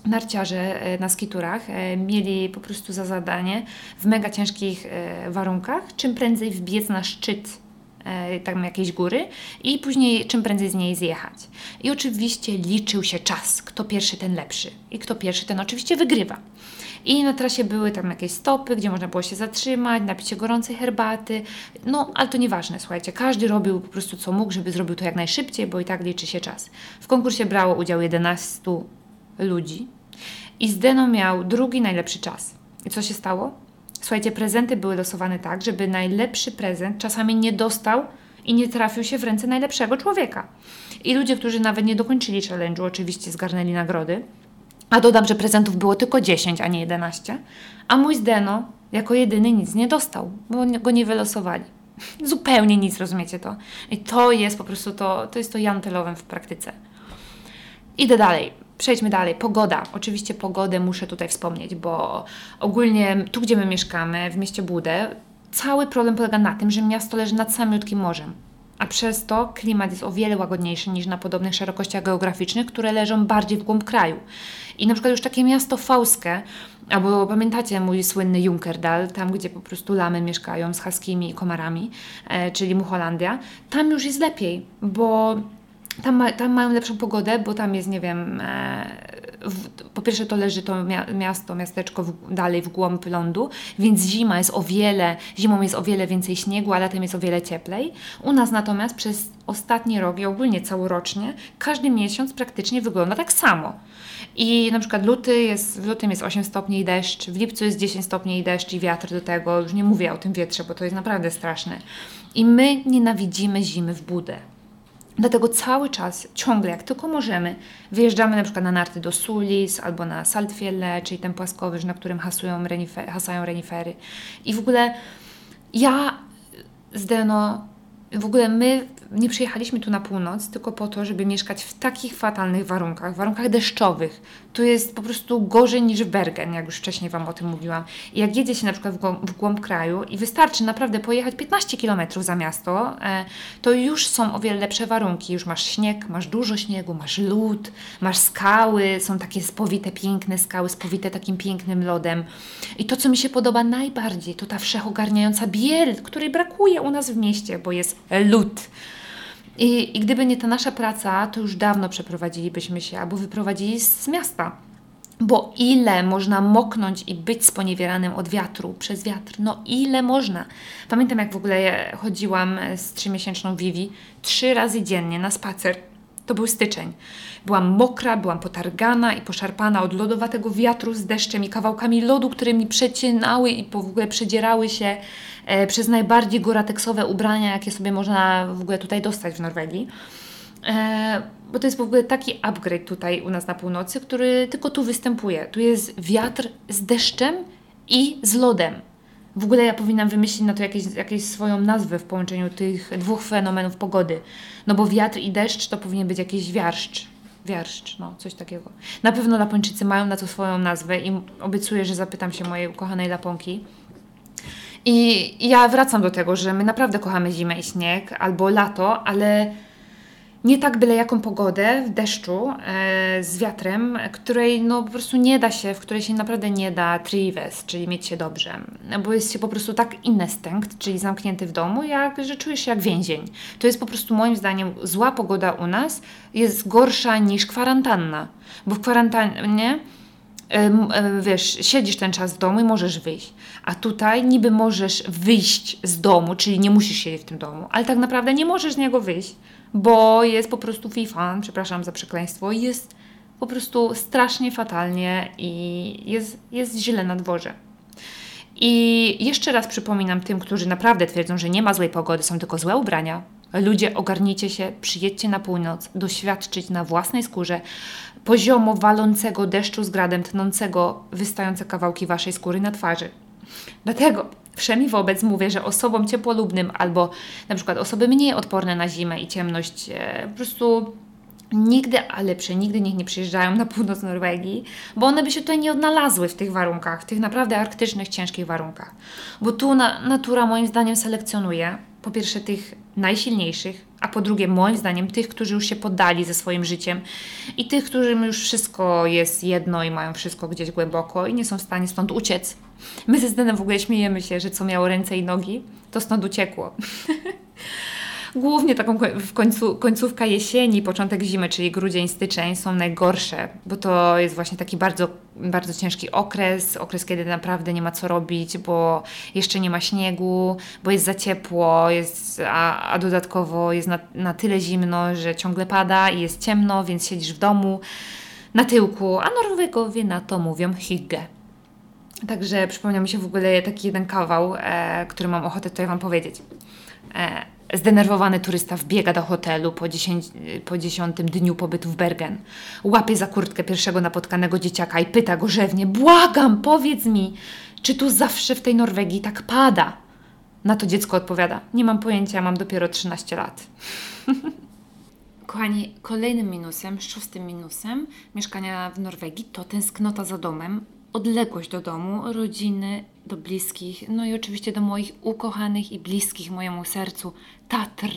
narciarze e, na skiturach e, mieli po prostu za zadanie w mega ciężkich e, warunkach czym prędzej wbiec na szczyt tam jakiejś góry i później czym prędzej z niej zjechać. I oczywiście liczył się czas, kto pierwszy, ten lepszy. I kto pierwszy, ten oczywiście wygrywa. I na trasie były tam jakieś stopy, gdzie można było się zatrzymać, napić się gorącej herbaty. No, ale to nieważne, słuchajcie. Każdy robił po prostu co mógł, żeby zrobił to jak najszybciej, bo i tak liczy się czas. W konkursie brało udział 11 ludzi i Zdeno miał drugi najlepszy czas. I co się stało? Słuchajcie, prezenty były losowane tak, żeby najlepszy prezent czasami nie dostał i nie trafił się w ręce najlepszego człowieka. I ludzie, którzy nawet nie dokończyli challenge'u, oczywiście zgarnęli nagrody. A dodam, że prezentów było tylko 10, a nie 11. A mój Zdeno jako jedyny nic nie dostał, bo go nie wylosowali. *laughs* Zupełnie nic, rozumiecie to? I to jest po prostu to, to jest to jantelowem w praktyce. Idę dalej. Przejdźmy dalej. Pogoda. Oczywiście pogodę muszę tutaj wspomnieć, bo ogólnie tu, gdzie my mieszkamy, w mieście Budę, cały problem polega na tym, że miasto leży nad samiutkim morzem. A przez to klimat jest o wiele łagodniejszy niż na podobnych szerokościach geograficznych, które leżą bardziej w głąb kraju. I na przykład już takie miasto Fauskie, albo pamiętacie mój słynny Junkerdal, tam gdzie po prostu lamy mieszkają z haskimi i komarami, e, czyli Muholandia, tam już jest lepiej, bo tam, ma, tam mają lepszą pogodę, bo tam jest, nie wiem, e, w, po pierwsze to leży to miasto, miasteczko w, dalej w głąb lądu, więc zima jest o wiele, zimą jest o wiele więcej śniegu, a latem jest o wiele cieplej. U nas natomiast przez ostatni rok i ogólnie całorocznie każdy miesiąc praktycznie wygląda tak samo. I na przykład luty jest, w lutym jest 8 stopni i deszcz, w lipcu jest 10 stopni i deszcz i wiatr do tego. Już nie mówię o tym wietrze, bo to jest naprawdę straszne. I my nienawidzimy zimy w budę. Dlatego cały czas, ciągle, jak tylko możemy, wyjeżdżamy na przykład na narty do Sulis albo na Saltfielle, czyli ten płaskowyż, na którym hasują renifer, hasają renifery. I w ogóle ja z Deno, w ogóle my nie przyjechaliśmy tu na północ tylko po to, żeby mieszkać w takich fatalnych warunkach, warunkach deszczowych. Tu jest po prostu gorzej niż w Bergen, jak już wcześniej Wam o tym mówiłam. I jak jedzie się na przykład w głąb, w głąb kraju i wystarczy naprawdę pojechać 15 km za miasto, e, to już są o wiele lepsze warunki. Już masz śnieg, masz dużo śniegu, masz lód, masz skały, są takie spowite, piękne skały, spowite takim pięknym lodem. I to, co mi się podoba najbardziej, to ta wszechogarniająca biel, której brakuje u nas w mieście, bo jest lód. I, I gdyby nie ta nasza praca, to już dawno przeprowadzilibyśmy się albo wyprowadzili z miasta. Bo ile można moknąć i być sponiewieranym od wiatru, przez wiatr? No ile można? Pamiętam, jak w ogóle chodziłam z trzymiesięczną Vivi trzy razy dziennie na spacer. To był styczeń. Byłam mokra, byłam potargana i poszarpana od lodowatego wiatru z deszczem i kawałkami lodu, które mi przecinały i w ogóle przedzierały się e, przez najbardziej gorateksowe ubrania, jakie sobie można w ogóle tutaj dostać w Norwegii. E, bo to jest w ogóle taki upgrade tutaj u nas na północy, który tylko tu występuje. Tu jest wiatr z deszczem i z lodem. W ogóle ja powinnam wymyślić na to jakieś, jakieś swoją nazwę w połączeniu tych dwóch fenomenów pogody. No bo wiatr i deszcz to powinien być jakiś wiarszcz. Wiarszcz, no coś takiego. Na pewno Lapończycy mają na to swoją nazwę i obiecuję, że zapytam się mojej ukochanej Laponki. I ja wracam do tego, że my naprawdę kochamy zimę i śnieg albo lato, ale nie tak byle jaką pogodę w deszczu e, z wiatrem, której no po prostu nie da się, w której się naprawdę nie da trives, czyli mieć się dobrze, bo jest się po prostu tak inestynkt, czyli zamknięty w domu, jak, że czujesz się jak więzień. To jest po prostu moim zdaniem zła pogoda u nas jest gorsza niż kwarantanna, bo w kwarantannie wiesz, siedzisz ten czas w domu i możesz wyjść. A tutaj niby możesz wyjść z domu, czyli nie musisz siedzieć w tym domu, ale tak naprawdę nie możesz z niego wyjść, bo jest po prostu FIFA, przepraszam za przekleństwo, jest po prostu strasznie fatalnie i jest, jest źle na dworze. I jeszcze raz przypominam tym, którzy naprawdę twierdzą, że nie ma złej pogody, są tylko złe ubrania. Ludzie, ogarnijcie się, przyjedźcie na północ, doświadczyć na własnej skórze poziomo walącego deszczu z gradem, tnącego wystające kawałki waszej skóry na twarzy. Dlatego Wszemi wobec mówię, że osobom ciepłolubnym albo na przykład osoby mniej odporne na zimę i ciemność e, po prostu nigdy, ale przenigdy niech nie przyjeżdżają na północ Norwegii, bo one by się tutaj nie odnalazły w tych warunkach, w tych naprawdę arktycznych, ciężkich warunkach. Bo tu na, natura moim zdaniem selekcjonuje po pierwsze tych najsilniejszych, a po drugie moim zdaniem tych, którzy już się poddali ze swoim życiem i tych, którym już wszystko jest jedno i mają wszystko gdzieś głęboko i nie są w stanie stąd uciec. My ze Zdenem w ogóle śmiejemy się, że co miało ręce i nogi, to stąd uciekło. *laughs* głównie taką w końcu, końcówka jesieni, początek zimy, czyli grudzień, styczeń są najgorsze, bo to jest właśnie taki bardzo, bardzo ciężki okres, okres, kiedy naprawdę nie ma co robić, bo jeszcze nie ma śniegu, bo jest za ciepło, jest, a, a dodatkowo jest na, na tyle zimno, że ciągle pada i jest ciemno, więc siedzisz w domu na tyłku, a Norwegowie na to mówią hygge. Także przypomniał mi się w ogóle taki jeden kawał, e, który mam ochotę tutaj Wam powiedzieć. E, zdenerwowany turysta wbiega do hotelu po, dziesięć, po dziesiątym dniu pobytu w Bergen. Łapie za kurtkę pierwszego napotkanego dzieciaka i pyta go rzewnie: Błagam, powiedz mi, czy tu zawsze w tej Norwegii tak pada? Na to dziecko odpowiada: Nie mam pojęcia, mam dopiero 13 lat. *laughs* Kochani, kolejnym minusem, szóstym minusem mieszkania w Norwegii to tęsknota za domem, odległość do domu, rodziny, do bliskich, no i oczywiście do moich ukochanych i bliskich mojemu sercu Tatr.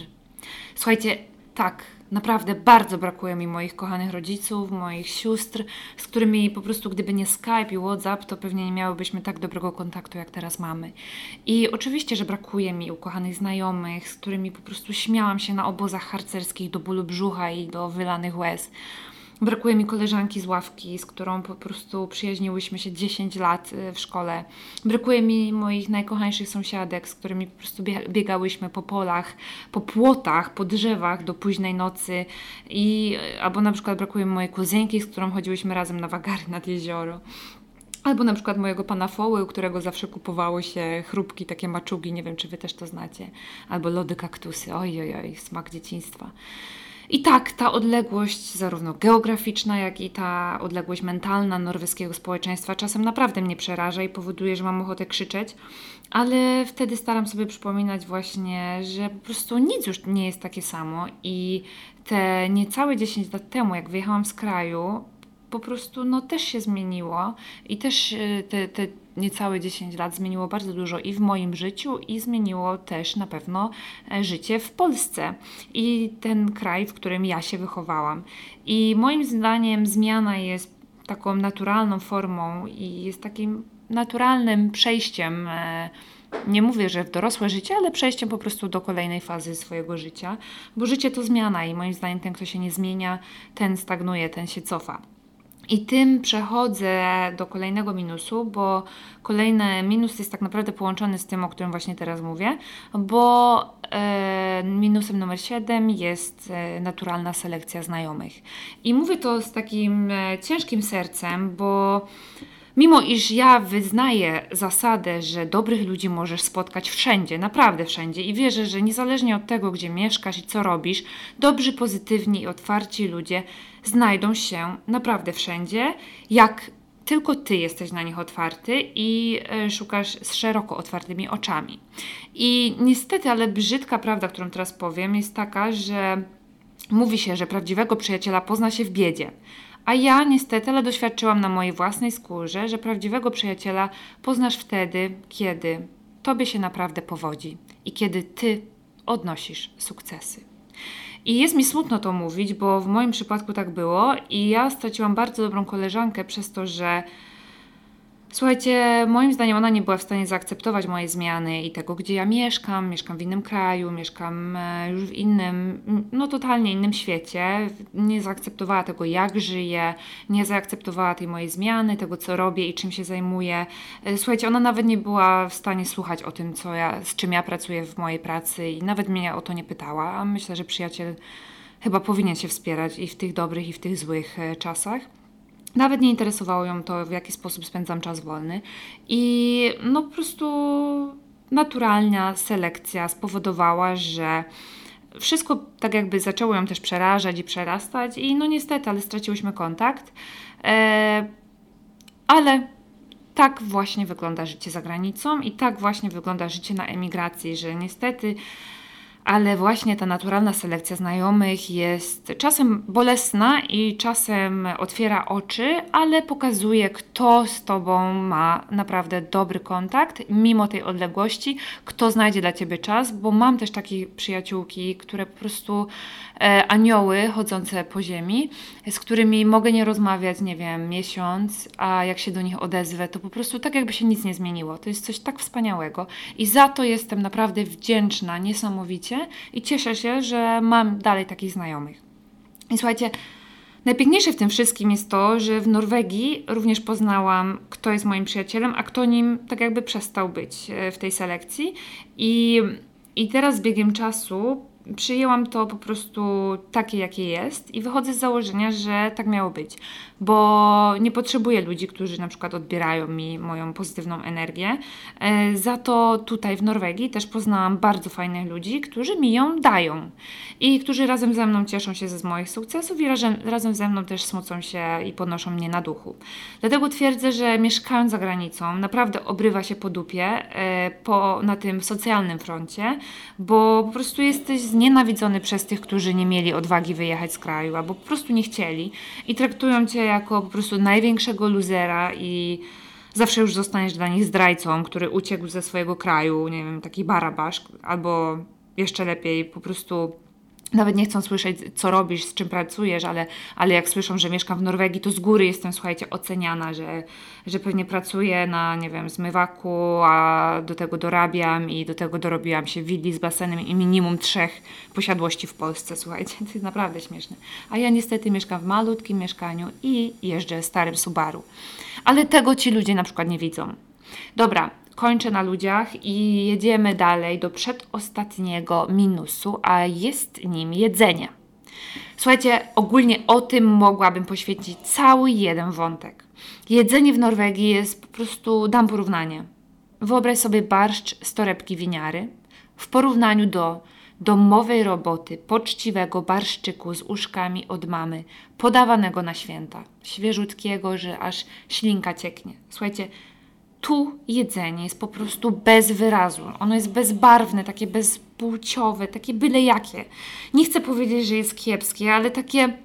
Słuchajcie, tak, naprawdę bardzo brakuje mi moich kochanych rodziców, moich sióstr, z którymi po prostu gdyby nie Skype i WhatsApp, to pewnie nie miałybyśmy tak dobrego kontaktu, jak teraz mamy. I oczywiście, że brakuje mi ukochanych znajomych, z którymi po prostu śmiałam się na obozach harcerskich do bólu brzucha i do wylanych łez. Brakuje mi koleżanki z ławki, z którą po prostu przyjaźniłyśmy się 10 lat y, w szkole. Brakuje mi moich najkochańszych sąsiadek, z którymi po prostu biegałyśmy po polach, po płotach, po drzewach do późnej nocy. I, albo na przykład brakuje mi mojej kuzynki, z którą chodziłyśmy razem na wagary nad jezioro. Albo na przykład mojego pana Foły, u którego zawsze kupowało się chrupki, takie maczugi, nie wiem czy wy też to znacie. Albo lody kaktusy, oj, oj, oj, smak dzieciństwa. I tak, ta odległość, zarówno geograficzna, jak i ta odległość mentalna norweskiego społeczeństwa czasem naprawdę mnie przeraża i powoduje, że mam ochotę krzyczeć, ale wtedy staram sobie przypominać właśnie, że po prostu nic już nie jest takie samo i te niecałe 10 lat temu, jak wyjechałam z kraju, po prostu no, też się zmieniło i też y, te, te niecałe 10 lat zmieniło bardzo dużo i w moim życiu, i zmieniło też na pewno e, życie w Polsce i ten kraj, w którym ja się wychowałam. I moim zdaniem zmiana jest taką naturalną formą i jest takim naturalnym przejściem. E, nie mówię, że w dorosłe życie, ale przejściem po prostu do kolejnej fazy swojego życia, bo życie to zmiana i moim zdaniem ten, kto się nie zmienia, ten stagnuje, ten się cofa. I tym przechodzę do kolejnego minusu, bo kolejny minus jest tak naprawdę połączony z tym, o którym właśnie teraz mówię, bo e, minusem numer 7 jest e, naturalna selekcja znajomych. I mówię to z takim e, ciężkim sercem, bo Mimo iż ja wyznaję zasadę, że dobrych ludzi możesz spotkać wszędzie, naprawdę wszędzie i wierzę, że niezależnie od tego, gdzie mieszkasz i co robisz, dobrzy, pozytywni i otwarci ludzie znajdą się naprawdę wszędzie, jak tylko ty jesteś na nich otwarty i e, szukasz z szeroko otwartymi oczami. I niestety, ale brzydka prawda, którą teraz powiem, jest taka, że mówi się, że prawdziwego przyjaciela pozna się w biedzie. A ja niestety, ale doświadczyłam na mojej własnej skórze, że prawdziwego przyjaciela poznasz wtedy, kiedy tobie się naprawdę powodzi i kiedy ty odnosisz sukcesy. I jest mi smutno to mówić, bo w moim przypadku tak było i ja straciłam bardzo dobrą koleżankę przez to, że Słuchajcie, moim zdaniem ona nie była w stanie zaakceptować mojej zmiany i tego, gdzie ja mieszkam. Mieszkam w innym kraju, mieszkam e, już w innym, no totalnie innym świecie. Nie zaakceptowała tego, jak żyję, nie zaakceptowała tej mojej zmiany, tego, co robię i czym się zajmuję. E, słuchajcie, ona nawet nie była w stanie słuchać o tym, co ja, z czym ja pracuję w mojej pracy i nawet mnie o to nie pytała. A myślę, że przyjaciel chyba powinien się wspierać i w tych dobrych, i w tych złych e, czasach. Nawet nie interesowało ją to, w jaki sposób spędzam czas wolny. I no po prostu naturalna selekcja spowodowała, że wszystko tak jakby zaczęło ją też przerażać i przerastać i no niestety, ale straciłyśmy kontakt. E, ale tak właśnie wygląda życie za granicą i tak właśnie wygląda życie na emigracji, że niestety ale właśnie ta naturalna selekcja znajomych jest czasem bolesna i czasem otwiera oczy, ale pokazuje, kto z tobą ma naprawdę dobry kontakt, mimo tej odległości, kto znajdzie dla ciebie czas, bo mam też takie przyjaciółki, które po prostu anioły chodzące po ziemi, z którymi mogę nie rozmawiać, nie wiem, miesiąc, a jak się do nich odezwę, to po prostu tak jakby się nic nie zmieniło. To jest coś tak wspaniałego i za to jestem naprawdę wdzięczna niesamowicie i cieszę się, że mam dalej takich znajomych. I słuchajcie, Najpiękniejsze w tym wszystkim jest to, że w Norwegii również poznałam, kto jest moim przyjacielem, a kto nim tak jakby przestał być e, w tej selekcji. I, i teraz z biegiem czasu przyjęłam to po prostu takie, jakie jest i wychodzę z założenia, że tak miało być, bo nie potrzebuję ludzi, którzy na przykład odbierają mi moją pozytywną energię. E, za to tutaj w Norwegii też poznałam bardzo fajnych ludzi, którzy mi ją dają i którzy razem ze mną cieszą się ze moich sukcesów i razem, razem ze mną też smucą się i podnoszą mnie na duchu. Dlatego twierdzę, że mieszkając za granicą naprawdę obrywa się po dupie e, po, na tym socjalnym froncie, bo po prostu jesteś znienawidzony przez tych, którzy nie mieli odwagi wyjechać z kraju, albo po prostu nie chcieli i traktują cię jako po prostu największego luzera i zawsze już zostaniesz dla nich zdrajcą, który uciekł ze swojego kraju, nie wiem, taki barabasz, albo jeszcze lepiej po prostu nawet nie chcą słyszeć, co robisz, z czym pracujesz, ale, ale jak słyszą, że mieszkam w Norwegii, to z góry jestem, słuchajcie, oceniana, że, że pewnie pracuję na, nie wiem, zmywaku, a do tego dorabiam i do tego dorobiłam się willi z basenem i minimum trzech posiadłości w Polsce, słuchajcie, *laughs* to jest naprawdę śmieszne. A ja niestety mieszkam w malutkim mieszkaniu i jeżdżę starym Subaru. Ale tego ci ludzie na przykład nie widzą. Dobra, kończę na ludziach i jedziemy dalej do przedostatniego minusu, a jest nim jedzenie. Słuchajcie, ogólnie o tym mogłabym poświęcić cały jeden wątek. Jedzenie w Norwegii jest po prostu, dam porównanie. Wyobraź sobie barszcz z torebki winiary w porównaniu do domowej roboty, poczciwego barszczyku z uszkami od mamy, podawanego na święta, świeżutkiego, że aż ślinka cieknie. Słuchajcie, tu jedzenie jest po prostu bez wyrazu. Ono jest bezbarwne, takie bezpłciowe, takie byle jakie. Nie chcę powiedzieć, że jest kiepskie, ale takie,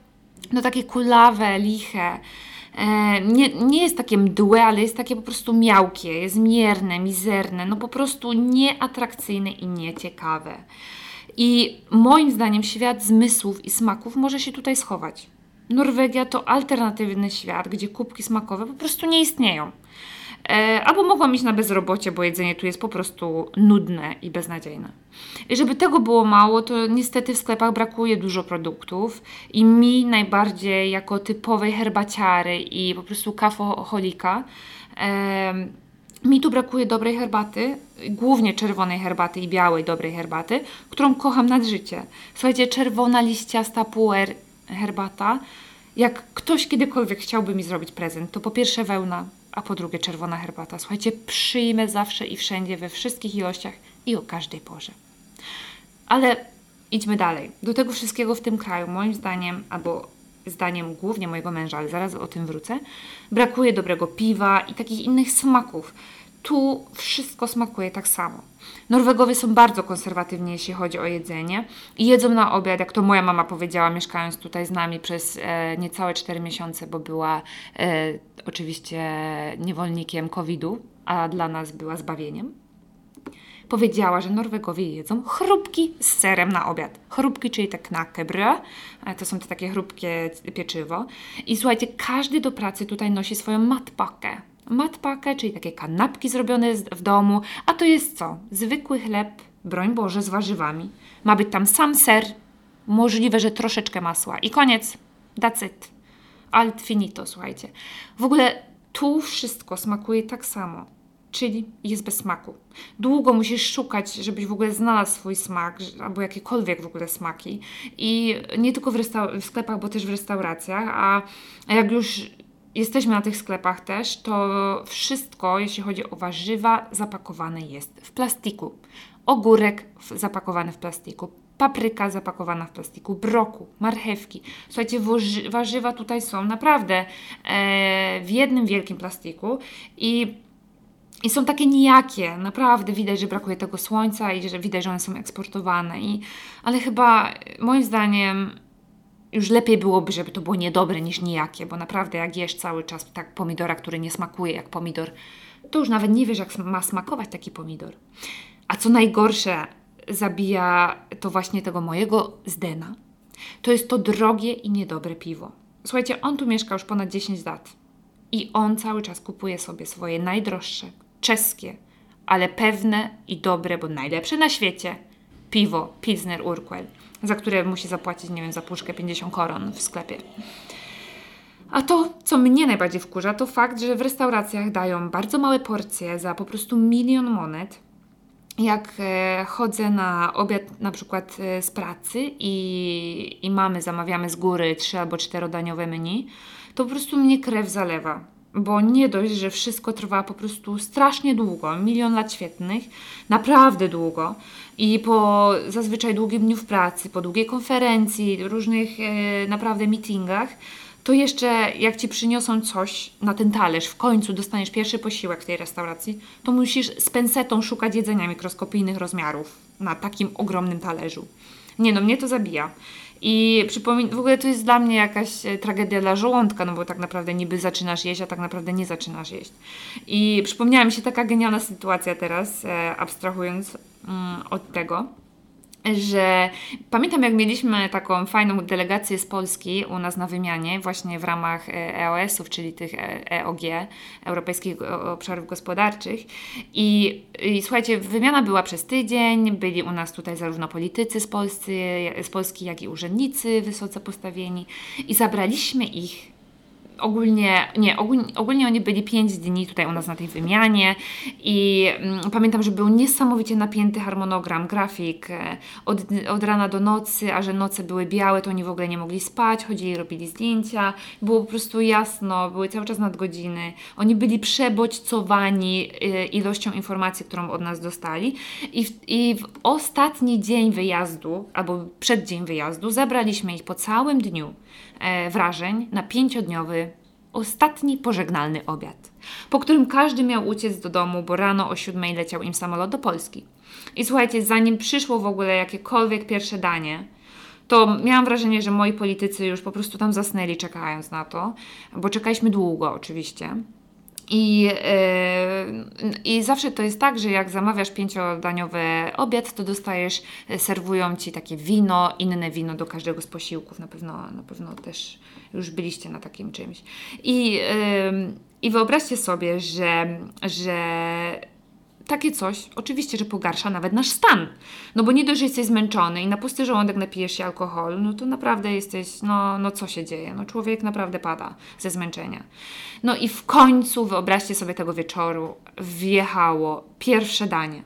no takie kulawe, liche. E, nie, nie jest takie mdłe, ale jest takie po prostu miałkie, jest mierne, mizerne, no po prostu nieatrakcyjne i nieciekawe. I moim zdaniem świat zmysłów i smaków może się tutaj schować. Norwegia to alternatywny świat, gdzie kubki smakowe po prostu nie istnieją. E, albo mogłam iść na bezrobocie, bo jedzenie tu jest po prostu nudne i beznadziejne. I żeby tego było mało, to niestety w sklepach brakuje dużo produktów i mi najbardziej jako typowej herbaciary i po prostu kafoholika mi tu brakuje dobrej herbaty, głównie czerwonej herbaty i białej dobrej herbaty, którą kocham nad życie. Słuchajcie, czerwona liściasta puer herbata. Jak ktoś kiedykolwiek chciałby mi zrobić prezent, to po pierwsze wełna, a po drugie czerwona herbata. Słuchajcie, przyjmę zawsze i wszędzie, we wszystkich ilościach i o każdej porze. Ale idźmy dalej. Do tego wszystkiego w tym kraju, moim zdaniem, albo zdaniem głównie mojego męża, ale zaraz o tym wrócę, brakuje dobrego piwa i takich innych smaków. Tu wszystko smakuje tak samo. Norwegowie są bardzo konserwatywni, jeśli chodzi o jedzenie i jedzą na obiad, jak to moja mama powiedziała, mieszkając tutaj z nami przez e, niecałe 4 miesiące, bo była e, oczywiście niewolnikiem COVID-u, a dla nas była zbawieniem. Powiedziała, że Norwegowie jedzą chrupki z serem na obiad. Chrupki, czyli te knackebrød, to są te takie chrupkie pieczywo. I słuchajcie, każdy do pracy tutaj nosi swoją matpakę matpakę, czyli takie kanapki zrobione w domu, a to jest co? Zwykły chleb, broń Boże, z warzywami. Ma być tam sam ser, możliwe, że troszeczkę masła i koniec. That's it. Alt finito, słuchajcie. W ogóle tu wszystko smakuje tak samo, czyli jest bez smaku. Długo musisz szukać, żebyś w ogóle znalazł swój smak, albo jakiekolwiek w ogóle smaki. I nie tylko w, w sklepach, bo też w restauracjach, a jak już jesteśmy na tych sklepach też, to wszystko, jeśli chodzi o warzywa, zapakowane jest w plastiku. Ogórek zapakowany w plastiku, papryka zapakowana w plastiku, broku, marchewki. Słuchajcie, warzywa tutaj są naprawdę e, w jednym wielkim plastiku i i są takie nijakie, naprawdę widać, że brakuje tego słońca i że widać, że one są eksportowane. I, ale chyba moim zdaniem już lepiej byłoby, żeby to było niedobre niż nijakie, bo naprawdę jak jesz cały czas tak pomidora, który nie smakuje jak pomidor, to już nawet nie wiesz, jak ma smakować taki pomidor. A co najgorsze, zabija to właśnie tego mojego Zdena. To jest to drogie i niedobre piwo. Słuchajcie, on tu mieszka już ponad 10 lat i on cały czas kupuje sobie swoje najdroższe, czeskie, ale pewne i dobre, bo najlepsze na świecie piwo Pilsner Urquell, za które musi zapłacić, nie wiem, za puszkę 50 koron w sklepie. A to, co mnie najbardziej wkurza, to fakt, że w restauracjach dają bardzo małe porcje za po prostu milion monet. Jak e, chodzę na obiad na przykład e, z pracy i, i mamy, zamawiamy z góry trzy albo czterodaniowe menu, to po prostu mnie krew zalewa. Bo nie dość, że wszystko trwa po prostu strasznie długo, milion lat świetnych, naprawdę długo. I po zazwyczaj długim dniu w pracy, po długiej konferencji, różnych e, naprawdę meetingach, to jeszcze jak ci przyniosą coś na ten talerz, w końcu dostaniesz pierwszy posiłek w tej restauracji, to musisz z pensetą szukać jedzenia mikroskopijnych rozmiarów na takim ogromnym talerzu. Nie no, mnie to zabija. I przypomin- w ogóle to jest dla mnie jakaś e, tragedia dla żołądka, no bo tak naprawdę niby zaczynasz jeść, a tak naprawdę nie zaczynasz jeść. I przypomniała mi się taka genialna sytuacja teraz, e, abstrahując mm, od tego że pamiętam, jak mieliśmy taką fajną delegację z Polski u nas na wymianie, właśnie w ramach EOS-ów, czyli tych EOG, Europejskich Obszarów Gospodarczych. I, I słuchajcie, wymiana była przez tydzień, byli u nas tutaj zarówno politycy z, Polscy, z Polski, jak i urzędnicy wysoce postawieni, i zabraliśmy ich ogólnie, nie, ogólnie, ogólnie oni byli 5 dni tutaj u nas na tej wymianie i mm, pamiętam, że był niesamowicie napięty harmonogram, grafik e, od, od rana do nocy, a że noce były białe, to oni w ogóle nie mogli spać, chodzili, robili zdjęcia, było po prostu jasno, były cały czas nadgodziny, oni byli przebodźcowani e, ilością informacji, którą od nas dostali. I w, i w ostatni dzień wyjazdu, albo przed dzień wyjazdu, zabraliśmy ich po całym dniu e, wrażeń na pięciodniowy ostatni pożegnalny obiad, po którym każdy miał uciec do domu, bo rano o siódmej leciał im samolot do Polski. I słuchajcie, zanim przyszło w ogóle jakiekolwiek pierwsze danie, to miałam wrażenie, że moi politycy już po prostu tam zasnęli czekając na to, bo czekaliśmy długo oczywiście. I, yy, I zawsze to jest tak, że jak zamawiasz pięciodaniowy obiad, to dostajesz, e, serwują ci takie wino, inne wino do każdego z posiłków. Na pewno, na pewno też już byliście na takim czymś. I, yy, i wyobraźcie sobie, że, że takie coś oczywiście, że pogarsza nawet nasz stan. No bo nie dość, że jesteś zmęczony i na pusty żołądek napijesz się alkoholu, no to naprawdę jesteś, no, no co się dzieje? No człowiek naprawdę pada ze zmęczenia. No i w końcu, wyobraźcie sobie tego wieczoru, wjechało pierwsze danie.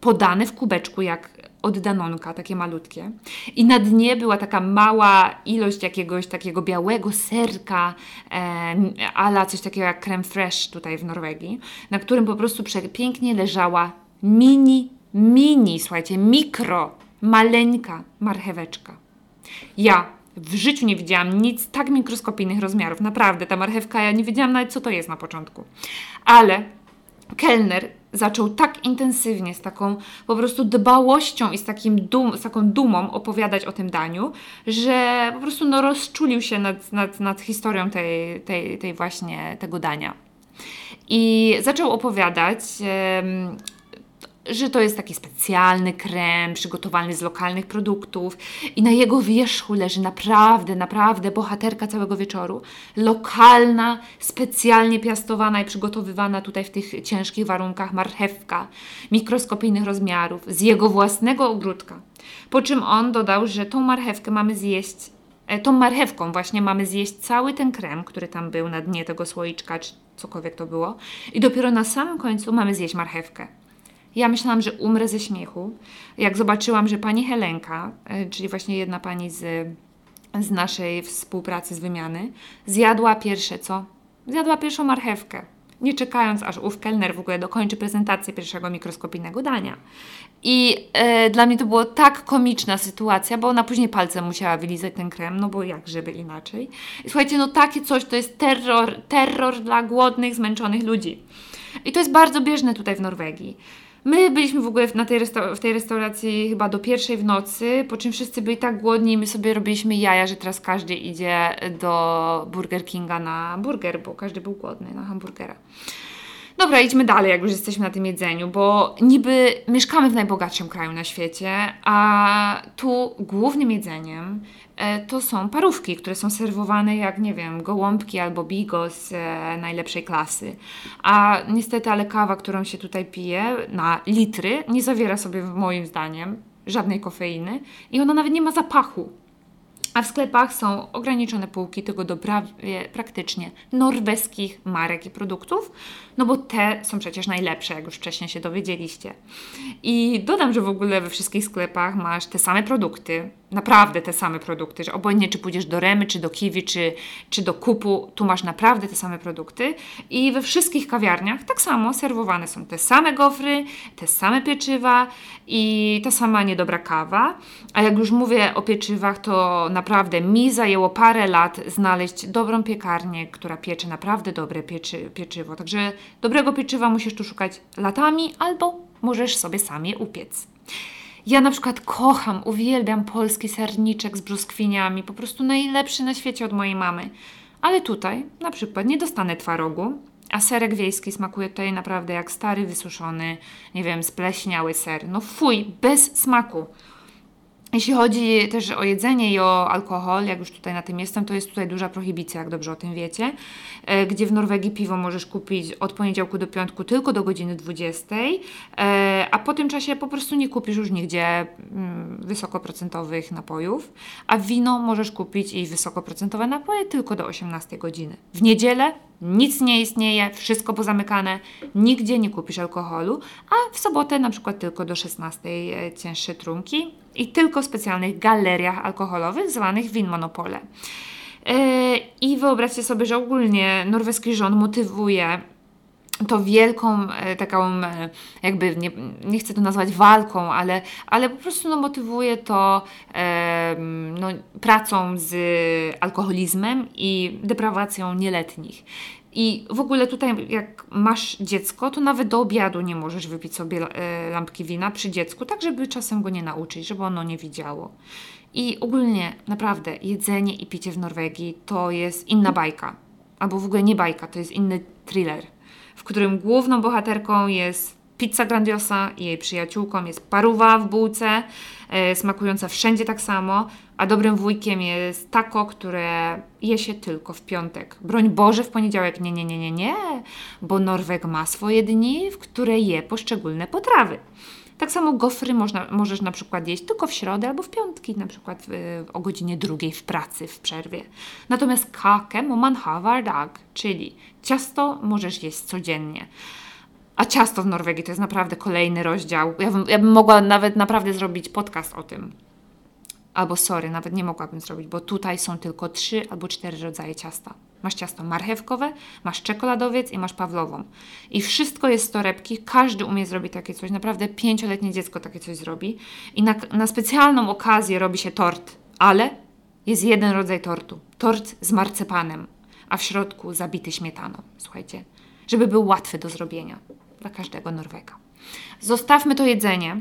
Podane w kubeczku jak od Danonka, takie malutkie. I na dnie była taka mała ilość jakiegoś takiego białego serka, e, ala coś takiego jak creme fraiche tutaj w Norwegii, na którym po prostu pięknie leżała mini, mini, słuchajcie, mikro, maleńka marcheweczka. Ja w życiu nie widziałam nic tak mikroskopijnych rozmiarów. Naprawdę, ta marchewka, ja nie wiedziałam nawet, co to jest na początku. Ale kelner zaczął tak intensywnie, z taką po prostu dbałością i z, takim dum, z taką dumą opowiadać o tym daniu, że po prostu no, rozczulił się nad, nad, nad historią tej, tej, tej właśnie tego dania. I zaczął opowiadać że to jest taki specjalny krem przygotowany z lokalnych produktów i na jego wierzchu leży naprawdę, naprawdę bohaterka całego wieczoru. Lokalna, specjalnie piastowana i przygotowywana tutaj w tych ciężkich warunkach marchewka mikroskopijnych rozmiarów z jego własnego ogródka. Po czym on dodał, że tą marchewkę mamy zjeść e, tą marchewką właśnie mamy zjeść cały ten krem, który tam był na dnie tego słoiczka, czy cokolwiek to było. I dopiero na samym końcu mamy zjeść marchewkę. Ja myślałam, że umrę ze śmiechu. Jak zobaczyłam, że pani Helenka, e, czyli właśnie jedna pani z, z naszej współpracy, z wymiany, zjadła pierwsze co? Zjadła pierwszą marchewkę. Nie czekając, aż ów kelner w ogóle dokończy prezentację pierwszego mikroskopijnego dania. I e, dla mnie to była tak komiczna sytuacja, bo ona później palcem musiała wylizać ten krem, no bo jak żeby inaczej. I słuchajcie, no takie coś to jest terror, terror dla głodnych, zmęczonych ludzi. I to jest bardzo bieżne tutaj w Norwegii. My byliśmy w ogóle na tej w tej restauracji chyba do pierwszej w nocy, po czym wszyscy byli tak głodni i my sobie robiliśmy jaja, że teraz każdy idzie do Burger Kinga na burger, bo każdy był głodny na hamburgera. Dobra, idźmy dalej, jak już jesteśmy na tym jedzeniu, bo niby mieszkamy w najbogatszym kraju na świecie, a tu głównym jedzeniem e, to są parówki, które są serwowane jak, nie wiem, gołąbki albo bigos e, najlepszej klasy. A niestety, ale kawa, którą się tutaj pije na litry, nie zawiera sobie moim zdaniem żadnej kofeiny i ona nawet nie ma zapachu. A w sklepach są ograniczone półki tego do prawie praktycznie norweskich marek i produktów, no bo te są przecież najlepsze, jak już wcześniej się dowiedzieliście. I dodam, że w ogóle we wszystkich sklepach masz te same produkty, naprawdę te same produkty, że obojętnie czy pójdziesz do Remy, czy do Kiwi, czy, czy do Kupu, tu masz naprawdę te same produkty i we wszystkich kawiarniach tak samo serwowane są te same gofry, te same pieczywa i ta sama niedobra kawa. A jak już mówię o pieczywach, to naprawdę mi zajęło parę lat znaleźć dobrą piekarnię, która piecze naprawdę dobre pieczy, pieczywo. Także dobrego pieczywa musisz tu szukać latami albo możesz sobie sam je upiec. Ja na przykład kocham, uwielbiam polski serniczek z brzoskwiniami, po prostu najlepszy na świecie od mojej mamy. Ale tutaj na przykład nie dostanę twarogu, a serek wiejski smakuje tutaj naprawdę jak stary, wysuszony, nie wiem, spleśniały ser. No fuj, bez smaku. Jeśli chodzi też o jedzenie i o alkohol, jak już tutaj na tym jestem, to jest tutaj duża prohibicja, jak dobrze o tym wiecie, e, gdzie w Norwegii piwo możesz kupić od poniedziałku do piątku tylko do godziny 20, e, a po tym czasie po prostu nie kupisz już nigdzie mm, wysokoprocentowych napojów, a wino możesz kupić i wysokoprocentowe napoje tylko do 18 godziny. W niedzielę nic nie istnieje, wszystko pozamykane, nigdzie nie kupisz alkoholu, a w sobotę na przykład tylko do 16 e, cięższe trunki i tylko w specjalnych galeriach alkoholowych zwanych winmonopole. Yy, I wyobraźcie sobie, że ogólnie norweski rząd motywuje to wielką e, taką, e, jakby nie, nie chcę to nazwać walką, ale, ale po prostu no, motywuje to e, no, pracą z alkoholizmem i deprawacją nieletnich. I w ogóle tutaj, jak masz dziecko, to nawet do obiadu nie możesz wypić sobie e, lampki wina przy dziecku, tak żeby czasem go nie nauczyć, żeby ono nie widziało. I ogólnie, naprawdę, jedzenie i picie w Norwegii to jest inna bajka. Albo w ogóle nie bajka, to jest inny thriller, w którym główną bohaterką jest pizza grandiosa i jej przyjaciółką jest paruwa w bułce, e, smakująca wszędzie tak samo, a dobrym wujkiem jest taco, które je się tylko w piątek. Broń Boże w poniedziałek, nie, nie, nie, nie, nie, bo Norweg ma swoje dni, w które je poszczególne potrawy. Tak samo gofry można, możesz na przykład jeść tylko w środę albo w piątki, na przykład w, o godzinie drugiej w pracy, w przerwie. Natomiast kake man dag, czyli ciasto możesz jeść codziennie. A ciasto w Norwegii to jest naprawdę kolejny rozdział. Ja bym, ja bym mogła nawet naprawdę zrobić podcast o tym. Albo sorry, nawet nie mogłabym zrobić, bo tutaj są tylko trzy albo cztery rodzaje ciasta. Masz ciasto marchewkowe, masz czekoladowiec i masz pawlową. I wszystko jest z torebki, każdy umie zrobić takie coś. Naprawdę pięcioletnie dziecko takie coś zrobi. I na, na specjalną okazję robi się tort, ale jest jeden rodzaj tortu. Tort z marcepanem, a w środku zabity śmietaną. Słuchajcie, żeby był łatwy do zrobienia dla każdego Norwega. Zostawmy to jedzenie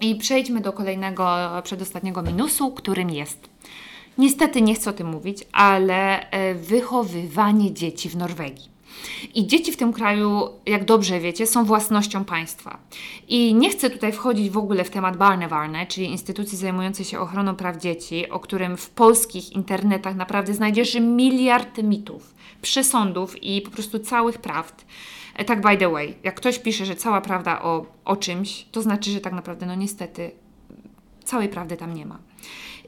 i przejdźmy do kolejnego, przedostatniego minusu, którym jest. Niestety nie chcę o tym mówić, ale e, wychowywanie dzieci w Norwegii. I dzieci w tym kraju, jak dobrze wiecie, są własnością państwa. I nie chcę tutaj wchodzić w ogóle w temat Barnewarne, czyli instytucji zajmującej się ochroną praw dzieci, o którym w polskich internetach naprawdę znajdziesz miliard mitów, przesądów i po prostu całych prawd. E, tak by the way, jak ktoś pisze, że cała prawda o, o czymś, to znaczy, że tak naprawdę, no niestety, całej prawdy tam nie ma.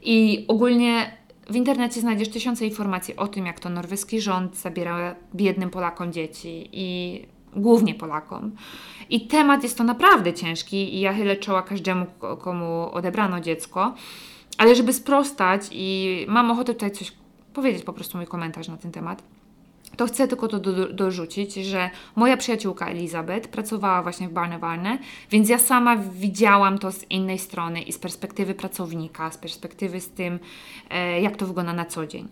I ogólnie w internecie znajdziesz tysiące informacji o tym, jak to norweski rząd zabiera biednym Polakom dzieci i głównie Polakom. I temat jest to naprawdę ciężki i ja chylę czoła każdemu, komu odebrano dziecko. Ale żeby sprostać i mam ochotę tutaj coś powiedzieć, po prostu mój komentarz na ten temat to chcę tylko to do, dorzucić, że moja przyjaciółka Elizabeth pracowała właśnie w Barnewarne, więc ja sama widziałam to z innej strony i z perspektywy pracownika, z perspektywy z tym, e, jak to wygląda na co dzień.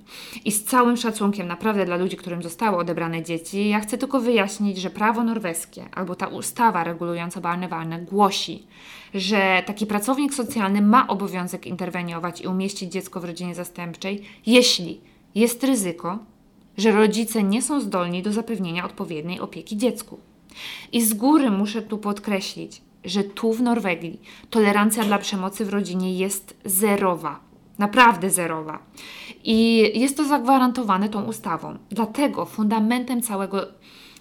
I z całym szacunkiem naprawdę dla ludzi, którym zostały odebrane dzieci, ja chcę tylko wyjaśnić, że prawo norweskie albo ta ustawa regulująca Barnewarne głosi, że taki pracownik socjalny ma obowiązek interweniować i umieścić dziecko w rodzinie zastępczej, jeśli jest ryzyko, że rodzice nie są zdolni do zapewnienia odpowiedniej opieki dziecku. I z góry muszę tu podkreślić, że tu w Norwegii tolerancja dla przemocy w rodzinie jest zerowa. Naprawdę zerowa. I jest to zagwarantowane tą ustawą. Dlatego fundamentem całego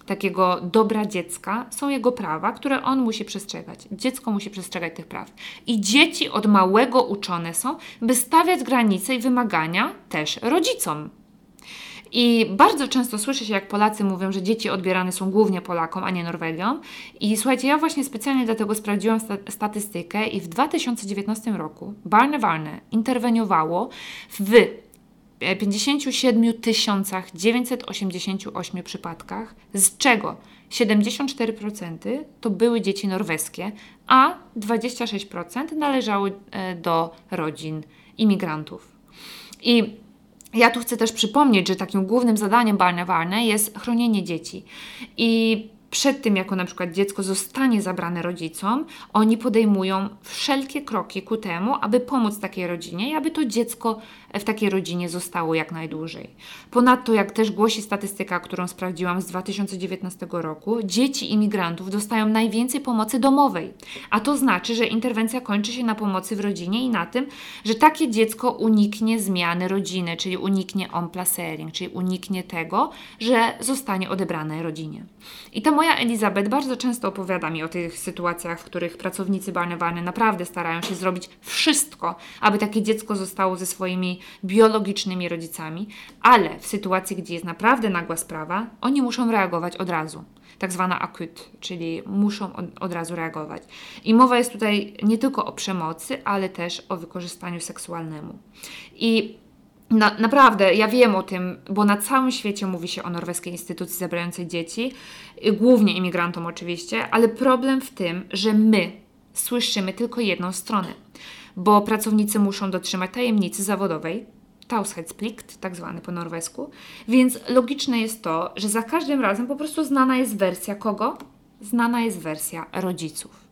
takiego dobra dziecka są jego prawa, które on musi przestrzegać. Dziecko musi przestrzegać tych praw. I dzieci od małego uczone są, by stawiać granice i wymagania też rodzicom. I bardzo często słyszy się, jak Polacy mówią, że dzieci odbierane są głównie Polakom, a nie Norwegiom. I słuchajcie, ja właśnie specjalnie dlatego sprawdziłam sta statystykę i w 2019 roku Barne Warne interweniowało w 57 988 przypadkach, z czego 74% to były dzieci norweskie, a 26% należały e, do rodzin imigrantów. I ja tu chcę też przypomnieć, że takim głównym zadaniem Barnewarne jest chronienie dzieci. I przed tym, jako na przykład dziecko zostanie zabrane rodzicom, oni podejmują wszelkie kroki ku temu, aby pomóc takiej rodzinie i aby to dziecko w takiej rodzinie zostało jak najdłużej. Ponadto, jak też głosi statystyka, którą sprawdziłam z 2019 roku, dzieci imigrantów dostają najwięcej pomocy domowej, a to znaczy, że interwencja kończy się na pomocy w rodzinie i na tym, że takie dziecko uniknie zmiany rodziny, czyli uniknie omplacering, czyli uniknie tego, że zostanie odebrane rodzinie. I ta moja Elizabeth bardzo często opowiada mi o tych sytuacjach, w których pracownicy Barnewarny naprawdę starają się zrobić wszystko, aby takie dziecko zostało ze swoimi biologicznymi rodzicami, ale w sytuacji, gdzie jest naprawdę nagła sprawa, oni muszą reagować od razu. Tak zwana akut, czyli muszą od, od razu reagować. I mowa jest tutaj nie tylko o przemocy, ale też o wykorzystaniu seksualnemu. I na, naprawdę, ja wiem o tym, bo na całym świecie mówi się o norweskiej instytucji zabierającej dzieci, głównie imigrantom oczywiście, ale problem w tym, że my słyszymy tylko jedną stronę, bo pracownicy muszą dotrzymać tajemnicy zawodowej, Taushetsplikt, tak zwany po norwesku, więc logiczne jest to, że za każdym razem po prostu znana jest wersja kogo? Znana jest wersja rodziców.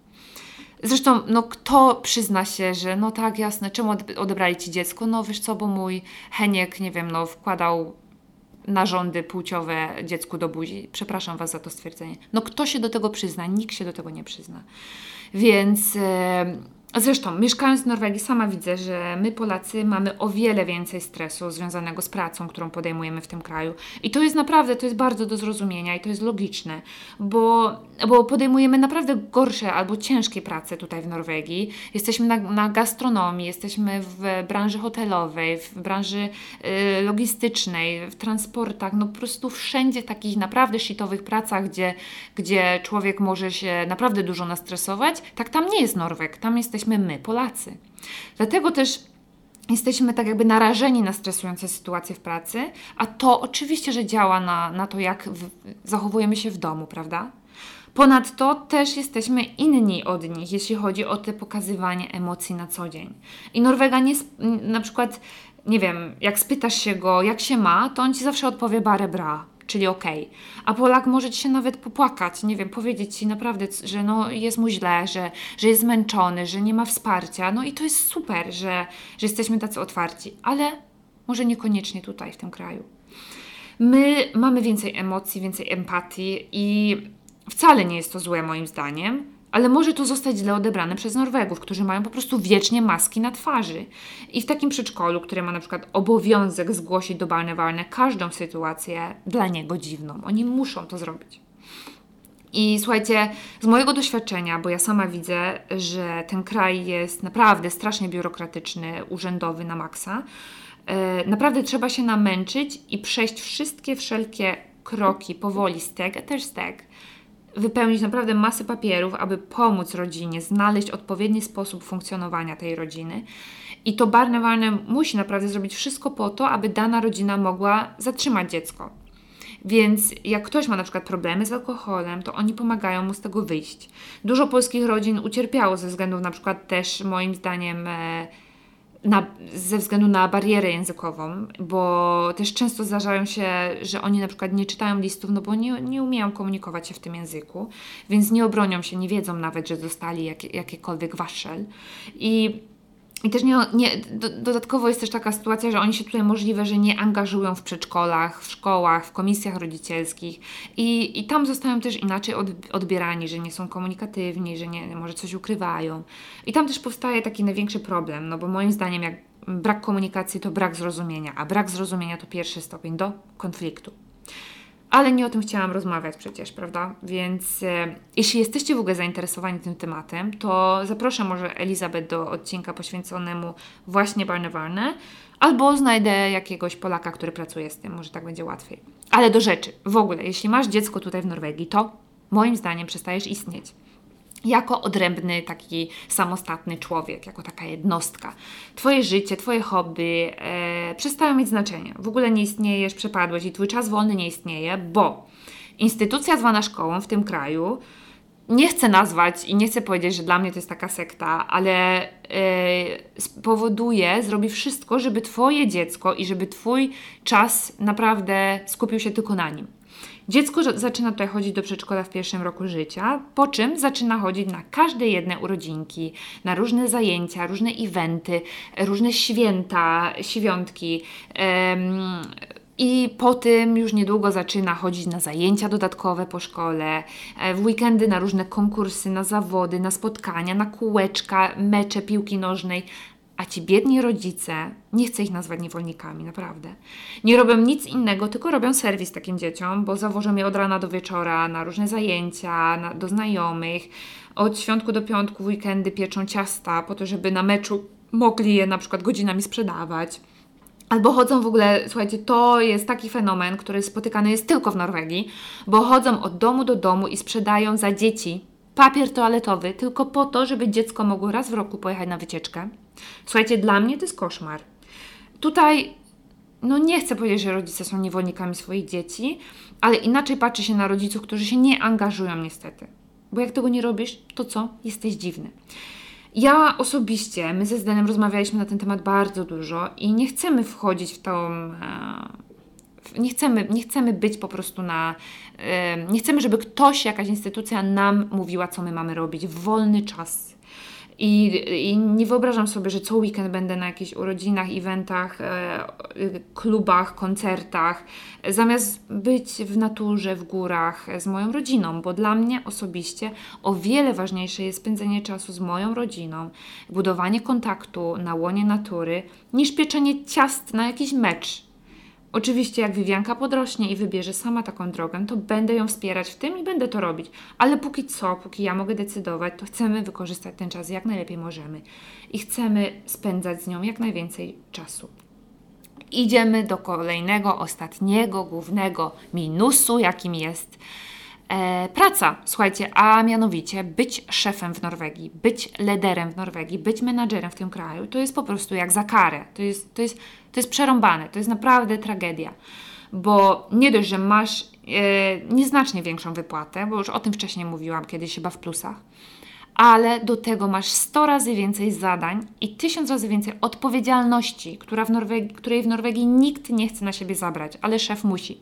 Zresztą, no kto przyzna się, że no tak, jasne, czemu odebrali ci dziecko? No wiesz co, bo mój Heniek, nie wiem, no wkładał narządy płciowe dziecku do buzi. Przepraszam Was za to stwierdzenie. No kto się do tego przyzna? Nikt się do tego nie przyzna. Więc... Yy, Zresztą, mieszkając w Norwegii, sama widzę, że my Polacy mamy o wiele więcej stresu związanego z pracą, którą podejmujemy w tym kraju. I to jest naprawdę, to jest bardzo do zrozumienia i to jest logiczne, bo, bo podejmujemy naprawdę gorsze albo ciężkie prace tutaj w Norwegii. Jesteśmy na, na gastronomii, jesteśmy w branży hotelowej, w branży y, logistycznej, w transportach, no po prostu wszędzie takich naprawdę shitowych pracach, gdzie, gdzie człowiek może się naprawdę dużo nastresować. Tak tam nie jest Norweg, tam jesteśmy jesteśmy my, Polacy. Dlatego też jesteśmy tak jakby narażeni na stresujące sytuacje w pracy, a to oczywiście, że działa na, na to, jak w, zachowujemy się w domu, prawda? Ponadto też jesteśmy inni od nich, jeśli chodzi o te pokazywanie emocji na co dzień. I Norwega nie, na przykład, nie wiem, jak spytasz się go, jak się ma, to on ci zawsze odpowie bare bra czyli ok. A Polak może ci się nawet popłakać, nie wiem, powiedzieć ci naprawdę, że no jest mu źle, że, że jest zmęczony, że nie ma wsparcia. No i to jest super, że, że jesteśmy tacy otwarci, ale może niekoniecznie tutaj, w tym kraju. My mamy więcej emocji, więcej empatii i wcale nie jest to złe moim zdaniem, ale może to zostać źle odebrane przez Norwegów, którzy mają po prostu wiecznie maski na twarzy. I w takim przedszkolu, które ma na przykład obowiązek zgłosić do Barnewarne każdą sytuację dla niego dziwną, oni muszą to zrobić. I słuchajcie, z mojego doświadczenia, bo ja sama widzę, że ten kraj jest naprawdę strasznie biurokratyczny, urzędowy na maksa, yy, naprawdę trzeba się namęczyć i przejść wszystkie wszelkie kroki powoli, steg też steg, wypełnić naprawdę masę papierów, aby pomóc rodzinie znaleźć odpowiedni sposób funkcjonowania tej rodziny. I to Barnewarne musi naprawdę zrobić wszystko po to, aby dana rodzina mogła zatrzymać dziecko. Więc jak ktoś ma na przykład problemy z alkoholem, to oni pomagają mu z tego wyjść. Dużo polskich rodzin ucierpiało ze względów na przykład też moim zdaniem e, na, ze względu na barierę językową, bo też często zdarzają się, że oni na przykład nie czytają listów, no bo nie, nie umieją komunikować się w tym języku, więc nie obronią się, nie wiedzą nawet, że dostali jak, jakiekolwiek waszel. I i też nie, nie, do, dodatkowo jest też taka sytuacja, że oni się tutaj możliwe, że nie angażują w przedszkolach, w szkołach, w komisjach rodzicielskich i, i tam zostają też inaczej od, odbierani, że nie są komunikatywni, że nie, może coś ukrywają. I tam też powstaje taki największy problem, no bo moim zdaniem jak brak komunikacji to brak zrozumienia, a brak zrozumienia to pierwszy stopień do konfliktu. Ale nie o tym chciałam rozmawiać przecież, prawda? Więc e, jeśli jesteście w ogóle zainteresowani tym tematem, to zapraszam może Elizabeth do odcinka poświęconemu właśnie Barnewarne, albo znajdę jakiegoś Polaka, który pracuje z tym, może tak będzie łatwiej. Ale do rzeczy, w ogóle, jeśli masz dziecko tutaj w Norwegii, to moim zdaniem przestajesz istnieć jako odrębny, taki samostatny człowiek, jako taka jednostka. Twoje życie, Twoje hobby e, przestają mieć znaczenie. W ogóle nie istniejesz, przepadłeś i Twój czas wolny nie istnieje, bo instytucja zwana szkołą w tym kraju nie chcę nazwać i nie chcę powiedzieć, że dla mnie to jest taka sekta, ale e, spowoduje, zrobi wszystko, żeby Twoje dziecko i żeby Twój czas naprawdę skupił się tylko na nim. Dziecko zaczyna tutaj chodzić do przedszkola w pierwszym roku życia, po czym zaczyna chodzić na każde jedne urodzinki, na różne zajęcia, różne eventy, różne święta, świątki. I po tym już niedługo zaczyna chodzić na zajęcia dodatkowe po szkole, e, w weekendy na różne konkursy, na zawody, na spotkania, na kółeczka, mecze piłki nożnej, a ci biedni rodzice, nie chcę ich nazwać niewolnikami, naprawdę, nie robią nic innego, tylko robią serwis takim dzieciom, bo zawożą je od rana do wieczora na różne zajęcia, na, do znajomych. Od świątku do piątku, w weekendy pieczą ciasta po to, żeby na meczu mogli je na przykład godzinami sprzedawać. Albo chodzą w ogóle, słuchajcie, to jest taki fenomen, który spotykany jest tylko w Norwegii, bo chodzą od domu do domu i sprzedają za dzieci papier toaletowy tylko po to, żeby dziecko mogło raz w roku pojechać na wycieczkę. Słuchajcie, dla mnie to jest koszmar. Tutaj, no nie chcę powiedzieć, że rodzice są niewolnikami swoich dzieci, ale inaczej patrzy się na rodziców, którzy się nie angażują niestety. Bo jak tego nie robisz, to co? Jesteś dziwny. Ja osobiście, my ze Zdenem rozmawialiśmy na ten temat bardzo dużo i nie chcemy wchodzić w tą. E, nie chcemy, nie chcemy być po prostu na. Nie chcemy, żeby ktoś, jakaś instytucja nam mówiła, co my mamy robić wolny czas. I, I, nie wyobrażam sobie, że co weekend będę na jakichś urodzinach, eventach, e, klubach, koncertach, zamiast być w naturze, w górach z moją rodziną, bo dla mnie osobiście o wiele ważniejsze jest spędzenie czasu z moją rodziną, budowanie kontaktu na łonie natury, niż pieczenie ciast na jakiś mecz Oczywiście, jak Wiwianka podrośnie i wybierze sama taką drogę, to będę ją wspierać w tym i będę to robić. Ale póki co, póki ja mogę decydować, to chcemy wykorzystać ten czas jak najlepiej możemy i chcemy spędzać z nią jak najwięcej czasu. Idziemy do kolejnego, ostatniego, głównego minusu, jakim jest E, praca, słuchajcie, a mianowicie być szefem w Norwegii, być liderem w Norwegii, być menadżerem w tym kraju, to jest po prostu jak za karę. To jest, to jest, to jest przerąbane, to jest naprawdę tragedia. Bo nie dość, że masz e, nieznacznie większą wypłatę, bo już o tym wcześniej mówiłam kiedyś chyba w plusach, ale do tego masz 100 razy więcej zadań i 1000 razy więcej odpowiedzialności, która w Norwegii, której w Norwegii nikt nie chce na siebie zabrać, ale szef musi.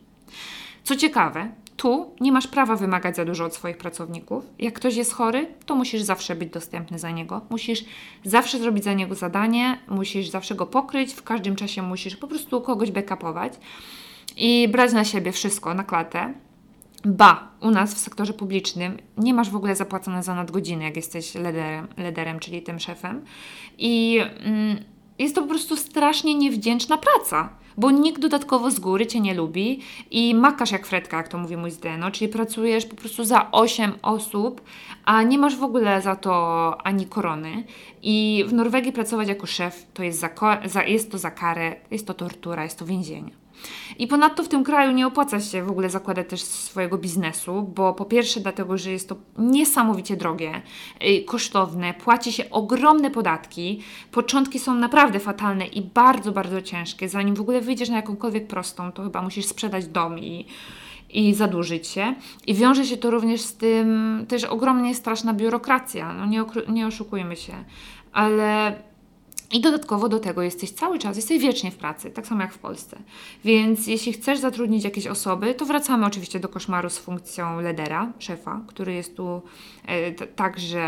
Co ciekawe, tu nie masz prawa wymagać za dużo od swoich pracowników. Jak ktoś jest chory, to musisz zawsze być dostępny za niego. Musisz zawsze zrobić za niego zadanie, musisz zawsze go pokryć, w każdym czasie musisz po prostu kogoś backupować i brać na siebie wszystko na klatę. Ba, u nas w sektorze publicznym nie masz w ogóle zapłacone za nadgodziny, jak jesteś lederem, lederem czyli tym szefem. I mm, jest to po prostu strasznie niewdzięczna praca bo nikt dodatkowo z góry Cię nie lubi i makasz jak Fredka, jak to mówi mój Zdeno, czyli pracujesz po prostu za 8 osób, a nie masz w ogóle za to ani korony. I w Norwegii pracować jako szef to jest, za, jest to za karę, jest to tortura, jest to więzienie. I ponadto w tym kraju nie opłaca się w ogóle zakładać też swojego biznesu, bo po pierwsze dlatego, że jest to niesamowicie drogie, y, kosztowne, płaci się ogromne podatki, początki są naprawdę fatalne i bardzo, bardzo ciężkie. Zanim w ogóle wyjdziesz na jakąkolwiek prostą, to chyba musisz sprzedać dom i i zadłużyć się. I wiąże się to również z tym też ogromnie straszna biurokracja. No nie, nie oszukujmy się, ale i dodatkowo do tego jesteś cały czas, jesteś wiecznie w pracy, tak samo jak w Polsce. Więc jeśli chcesz zatrudnić jakieś osoby, to wracamy oczywiście do koszmaru z funkcją lidera, szefa, który jest tu e, tak, że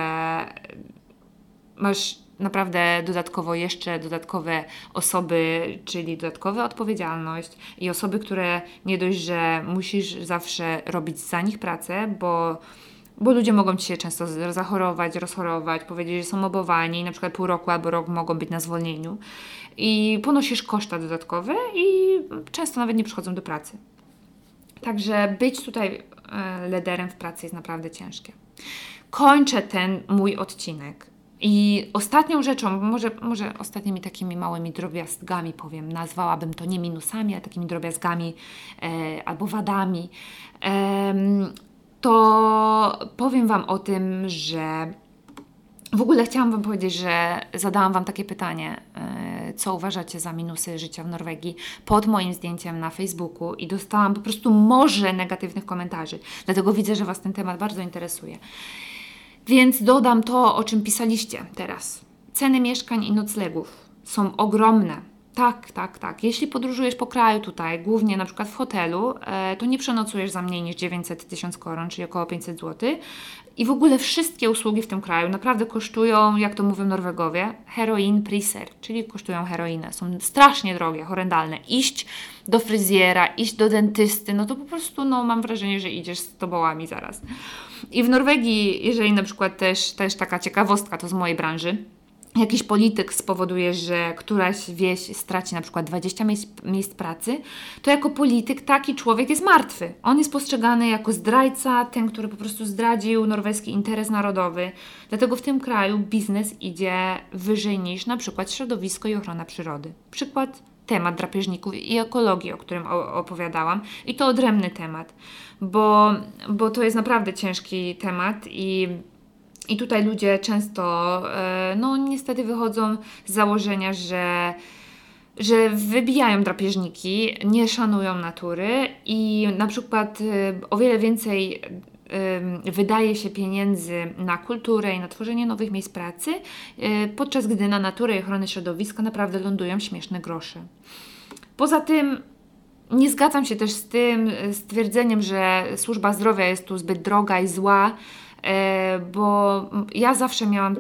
masz naprawdę dodatkowo jeszcze dodatkowe osoby, czyli dodatkowa odpowiedzialność i osoby, które nie dość, że musisz zawsze robić za nich pracę, bo bo ludzie mogą ci się często zachorować, rozchorować, powiedzieć, że są mobowani, na przykład pół roku albo rok mogą być na zwolnieniu i ponosisz koszta dodatkowe i często nawet nie przychodzą do pracy. Także być tutaj e, liderem w pracy jest naprawdę ciężkie. Kończę ten mój odcinek. I ostatnią rzeczą, może, może ostatnimi takimi małymi drobiazgami powiem, nazwałabym to nie minusami, ale takimi drobiazgami e, albo wadami, e, to powiem Wam o tym, że w ogóle chciałam Wam powiedzieć, że zadałam Wam takie pytanie, e, co uważacie za minusy życia w Norwegii pod moim zdjęciem na Facebooku i dostałam po prostu morze negatywnych komentarzy. Dlatego widzę, że Was ten temat bardzo interesuje. Więc dodam to, o czym pisaliście teraz. Ceny mieszkań i noclegów są ogromne tak, tak, tak. Jeśli podróżujesz po kraju tutaj, głównie na przykład w hotelu, e, to nie przenocujesz za mniej niż 900 tysiąc koron, czyli około 500 zł. I w ogóle wszystkie usługi w tym kraju naprawdę kosztują, jak to mówią Norwegowie, heroin priser, czyli kosztują heroinę. Są strasznie drogie, horrendalne. Iść do fryzjera, iść do dentysty, no to po prostu no, mam wrażenie, że idziesz z tobołami zaraz. I w Norwegii, jeżeli na przykład też, też taka ciekawostka, to z mojej branży, jakiś polityk spowoduje, że któraś wieś straci na przykład 20 miejsc, miejsc, pracy, to jako polityk taki człowiek jest martwy. On jest postrzegany jako zdrajca, ten, który po prostu zdradził norweski interes narodowy. Dlatego w tym kraju biznes idzie wyżej niż na przykład środowisko i ochrona przyrody. Przykład temat drapieżników i ekologii, o którym opowiadałam. I to odrębny temat, bo, bo to jest naprawdę ciężki temat i i tutaj ludzie często, e, no niestety wychodzą z założenia, że że wybijają drapieżniki, nie szanują natury i na przykład e, o wiele więcej e, wydaje się pieniędzy na kulturę i na tworzenie nowych miejsc pracy, podczas gdy na naturę i ochronę środowiska naprawdę lądują śmieszne grosze. Poza tym nie zgadzam się też z tym stwierdzeniem, że służba zdrowia jest tu zbyt droga i zła, bo ja zawsze miałam,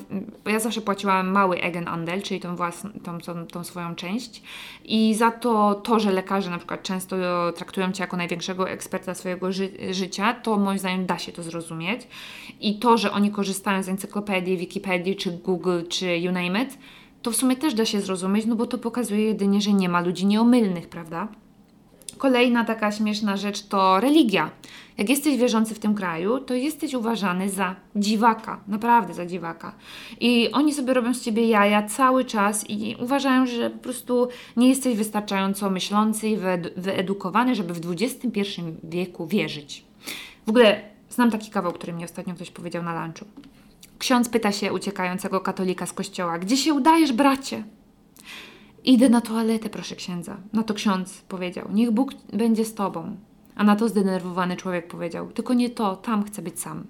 ja zawsze płaciłam mały Egenandel, czyli tą, własną, tą, tą, tą swoją część i za to to, że lekarze na przykład często traktują Cię jako największego eksperta swojego ży życia, to moim zdaniem da się to zrozumieć i to, że oni korzystają z encyklopedii, Wikipedii, czy Google, czy you name it, to w sumie też da się zrozumieć, no bo to pokazuje jedynie, że nie ma ludzi nieomylnych, prawda? Kolejna taka śmieszna rzecz to religia. Jak jesteś wierzący w tym kraju, to jesteś uważany za dziwaka, naprawdę za dziwaka. I oni sobie robią z ciebie jaja cały czas i uważają, że po prostu nie jesteś wystarczająco myślący i wyedukowany, żeby w XXI wieku wierzyć. W ogóle znam taki kawał, który mi ostatnio ktoś powiedział na lunchu. Ksiądz pyta się uciekającego katolika z kościoła: Gdzie się udajesz, bracie? Idę na toaletę, proszę księdza. Na to ksiądz powiedział: Niech Bóg będzie z tobą. A na to zdenerwowany człowiek powiedział: Tylko nie to, tam chcę być sam.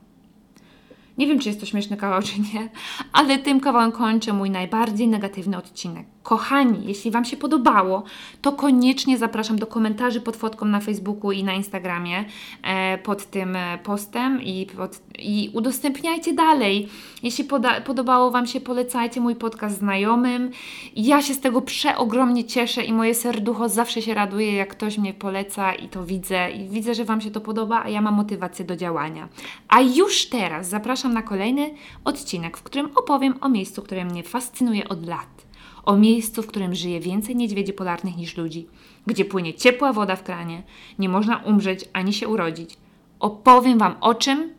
Nie wiem, czy jest to śmieszny kawał, czy nie, ale tym kawałem kończę mój najbardziej negatywny odcinek. Kochani, jeśli Wam się podobało, to koniecznie zapraszam do komentarzy pod fotką na Facebooku i na Instagramie e, pod tym e, postem i, pod, i udostępniajcie dalej. Jeśli poda, podobało Wam się, polecajcie mój podcast znajomym. Ja się z tego przeogromnie cieszę i moje serducho zawsze się raduje, jak ktoś mnie poleca i to widzę. I widzę, że Wam się to podoba, a ja mam motywację do działania. A już teraz zapraszam na kolejny odcinek, w którym opowiem o miejscu, które mnie fascynuje od lat o miejscu, w którym żyje więcej niedźwiedzi polarnych niż ludzi, gdzie płynie ciepła woda w kranie, nie można umrzeć ani się urodzić. Opowiem Wam o czym?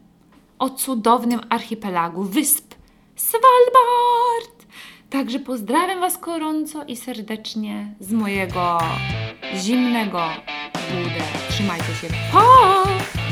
O cudownym archipelagu wysp Svalbard! Także pozdrawiam Was gorąco i serdecznie z mojego zimnego budę. Trzymajcie się. Pa!